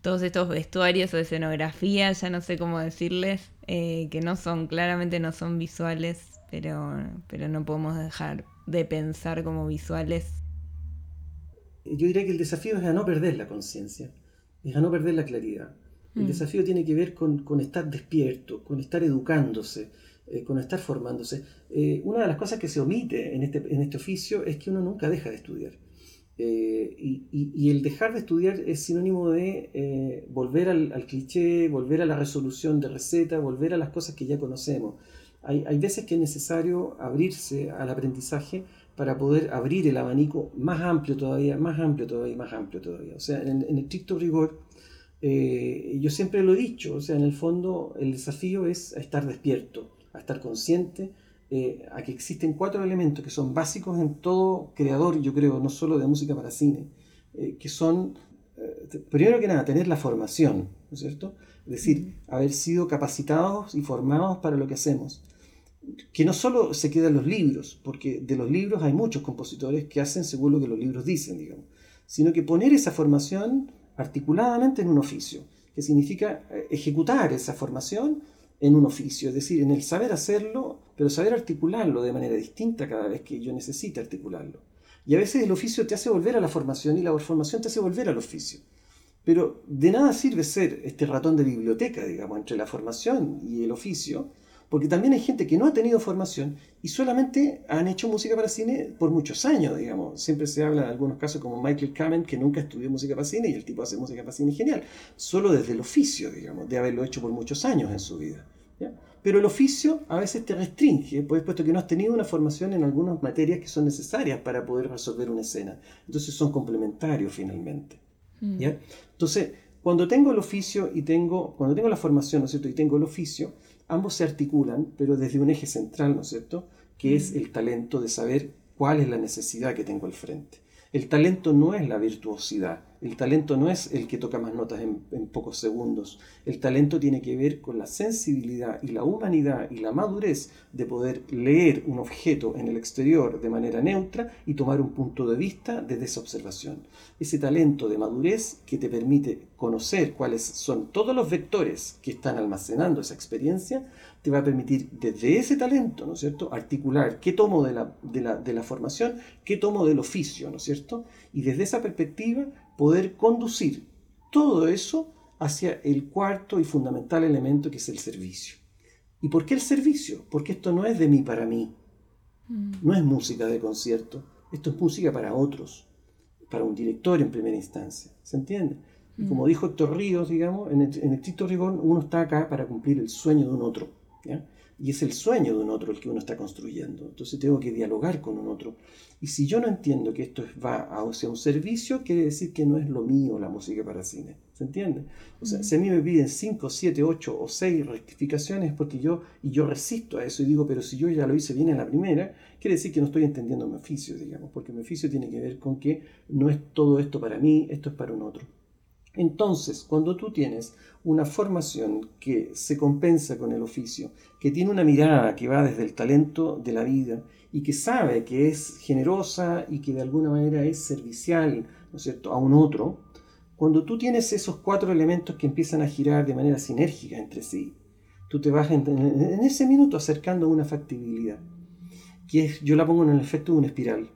[SPEAKER 1] todos estos vestuarios o escenografía, ya no sé cómo decirles, eh, que no son, claramente no son visuales, pero, pero no podemos dejar de pensar como visuales.
[SPEAKER 2] Yo diría que el desafío es a no perder la conciencia, es a no perder la claridad. El mm. desafío tiene que ver con, con, estar despierto, con estar educándose, eh, con estar formándose. Eh, una de las cosas que se omite en este, en este oficio es que uno nunca deja de estudiar. Eh, y, el dejar de estudiar es sinónimo de eh, volver al, cliché, volver a la resolución de receta, volver a las cosas que ya conocemos. Hay, hay, veces que es necesario abrirse al aprendizaje para poder abrir el abanico más amplio todavía, más amplio todavía, más amplio todavía. O sea, en, en estricto rigor, eh, yo siempre lo he dicho, o sea, en el fondo el desafío es estar despierto, a estar consciente, eh, a que existen cuatro elementos que son básicos en todo creador, yo creo, no solo de música para cine, eh, que son, eh, primero que nada, tener la formación, ¿no es cierto? Es decir, haber sido capacitados y formados para lo que hacemos. Que no solo se quedan los libros, porque de los libros hay muchos compositores que hacen según lo que los libros dicen, digamos, sino que poner esa formación articuladamente en un oficio, que significa ejecutar esa formación en un oficio, es decir, en el saber hacerlo, pero saber articularlo de manera distinta cada vez que yo necesite articularlo. Y a veces el oficio te hace volver a la formación y la formación te hace volver al oficio. Pero de nada sirve ser este ratón de biblioteca, digamos, entre la formación y el oficio, porque también hay gente que no ha tenido formación y solamente han hecho música para cine por muchos años, digamos. Siempre se habla en algunos casos como Michael Kamen, que nunca estudió música para cine y el tipo hace música para cine genial, solo desde el oficio, digamos, de haberlo hecho por muchos años en su vida. Pero el oficio a veces te restringe, pues, puesto que no has tenido una formación en algunas materias que son necesarias para poder resolver una escena. Entonces son complementarios finalmente. Mm. ¿ya? Entonces, cuando tengo el oficio y tengo, cuando tengo la formación, ¿no es cierto? Y tengo el oficio, ambos se articulan, pero desde un eje central, ¿no es cierto? Que es mm. el talento de saber cuál es la necesidad que tengo al frente. El talento no es la virtuosidad, el talento no es el que toca más notas en, pocos segundos. El talento tiene que ver con la sensibilidad y la humanidad y la madurez de poder leer un objeto en el exterior de manera neutra y tomar un punto de vista desde esa observación. Ese talento de madurez que te permite conocer cuáles son todos los vectores que están almacenando esa experiencia, te va a permitir desde ese talento, ¿no es cierto?, articular qué tomo de la, de la, de la formación, qué tomo del oficio, ¿no es cierto? Y desde esa perspectiva poder conducir todo eso hacia el cuarto y fundamental elemento que es el servicio. ¿Y por qué el servicio? Porque esto no es de mí para mí, mm. no es música de concierto, esto es música para otros, para un director en primera instancia, ¿se entiende? Y como mm. dijo Héctor Ríos, digamos, en el, en Rigón uno está acá para cumplir el sueño de un otro. ¿ya? Y es el sueño de un otro el que uno está construyendo. Entonces tengo que dialogar con un otro. Y si yo no entiendo que esto va hacia un servicio, quiere decir que no es lo mío la música para cine. ¿Se entiende? O sea, si a mí me piden 5, 7, 8 o 6 rectificaciones porque yo, y yo resisto a eso y digo, pero si yo ya lo hice bien en la primera, quiere decir que no estoy entendiendo mi oficio, digamos, porque mi oficio tiene que ver con que no es todo esto para mí, esto es para un otro. Entonces, cuando tú tienes una formación que se compensa con el oficio, que tiene una mirada que va desde el talento de la vida y que sabe que es generosa y que de alguna manera es servicial, ¿no es a un otro, cuando tú tienes esos cuatro elementos que empiezan a girar de manera sinérgica entre sí, tú te vas en, ese minuto acercando a una factibilidad, que es, yo la pongo en el efecto de una espiral.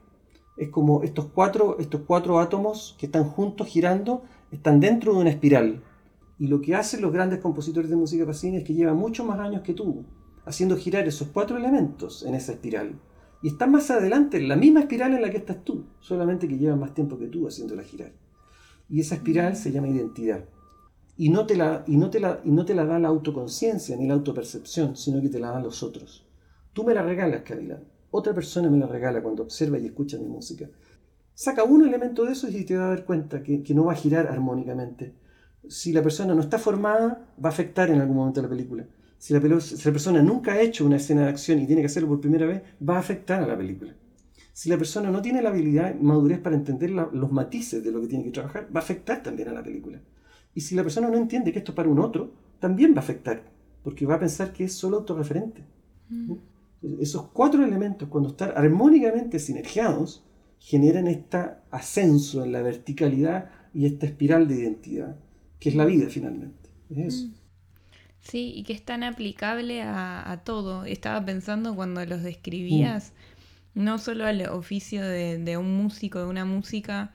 [SPEAKER 2] Es como estos cuatro, estos cuatro átomos que están juntos girando están dentro de una espiral. Y lo que hacen los grandes compositores de música para cine es que llevan muchos más años que tú, haciendo girar esos cuatro elementos en esa espiral. Y están más adelante en la misma espiral en la que estás tú, solamente que llevan más tiempo que tú haciéndola girar. Y esa espiral se llama identidad. Y no te la, y no te la, y no te la da la autoconciencia ni la autopercepción, sino que te la dan los otros. Tú me la regalas, Cavilán. Otra persona me la regala cuando observa y escucha mi música. Saca un elemento de eso y te va a dar cuenta que, no va a girar armónicamente. Si la persona no está formada, va a afectar en algún momento la película. Si la, persona nunca ha hecho una escena de acción y tiene que hacerlo por primera vez, va a afectar a la película. Si la persona no tiene la habilidad, madurez para entender los matices de lo que tiene que trabajar, va a afectar también a la película. Y si la persona no entiende que esto es para un otro, también va a afectar, porque va a pensar que es solo autorreferente. Mm. Esos cuatro elementos, cuando están armónicamente sinergiados, generan este ascenso en la verticalidad y esta espiral de identidad, que es la vida finalmente. Es mm.
[SPEAKER 1] Sí, y que es tan aplicable a, todo. Estaba pensando cuando los describías, mm. no solo al oficio de, un músico, de una música,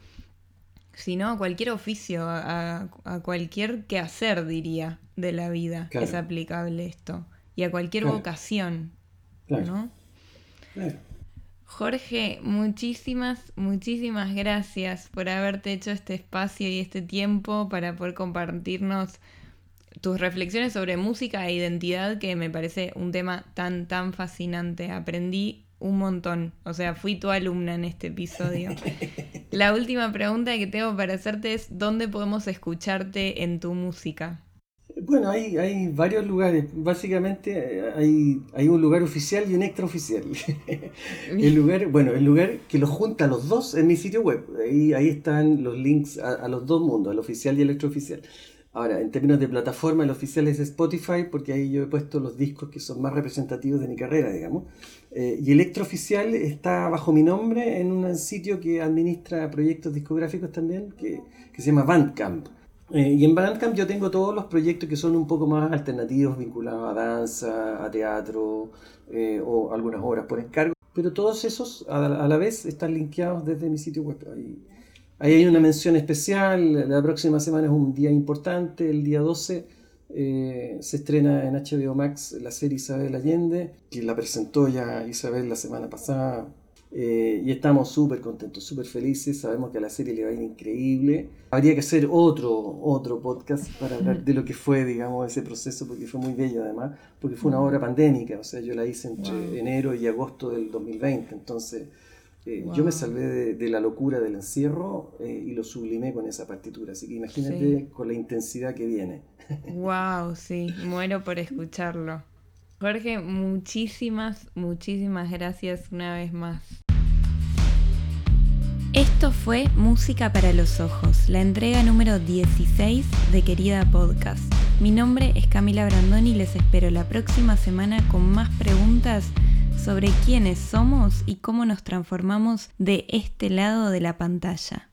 [SPEAKER 1] sino a cualquier oficio, a, cualquier quehacer, diría, de la vida. Es aplicable esto. Y a cualquier vocación. ¿no? Claro. Jorge, muchísimas, muchísimas gracias por haberte hecho este espacio y este tiempo para poder compartirnos tus reflexiones sobre música e identidad, que me parece un tema tan, tan fascinante. Aprendí un montón, o sea, fui tu alumna en este episodio. La última pregunta que tengo para hacerte es, ¿dónde podemos escucharte en tu música?
[SPEAKER 2] Bueno, hay, hay varios lugares. Básicamente eh, hay, hay un lugar oficial y un extraoficial. el lugar, bueno, el lugar que los junta los dos en mi sitio web. Ahí, ahí están los links a, los dos mundos, el oficial y el extraoficial. Ahora, en términos de plataforma, el oficial es Spotify, porque ahí yo he puesto los discos que son más representativos de mi carrera, digamos. Eh, y el extraoficial está bajo mi nombre en un sitio que administra proyectos discográficos también, que, que se llama Bandcamp. Eh, y en Bandcamp yo tengo todos los proyectos que son un poco más alternativos, vinculados a danza, a teatro eh, o algunas obras por encargo. Pero todos esos a la, vez están linkeados desde mi sitio web. Ahí, hay una mención especial. La próxima semana es un día importante. El día 12 eh, se estrena en HBO Max la serie Isabel Allende, que la presentó ya Isabel la semana pasada eh, y estamos súper contentos, súper felices. Sabemos que a la serie le va a ir increíble. Habría que hacer otro, otro podcast para hablar de lo que fue, digamos, ese proceso, porque fue muy bello además, porque fue una obra pandémica. O sea, yo la hice entre enero y agosto del 2020. Entonces, eh, yo me salvé de, la locura del encierro eh, y lo sublimé con esa partitura. Así que imagínate con la intensidad que viene.
[SPEAKER 1] ¡Wow! Sí, muero por escucharlo. Jorge, muchísimas, muchísimas gracias una vez más. Esto fue Música para los Ojos, la entrega número 16 de Querida Podcast. Mi nombre es Camila Brandoni y les espero la próxima semana con más preguntas sobre quiénes somos y cómo nos transformamos de este lado de la pantalla.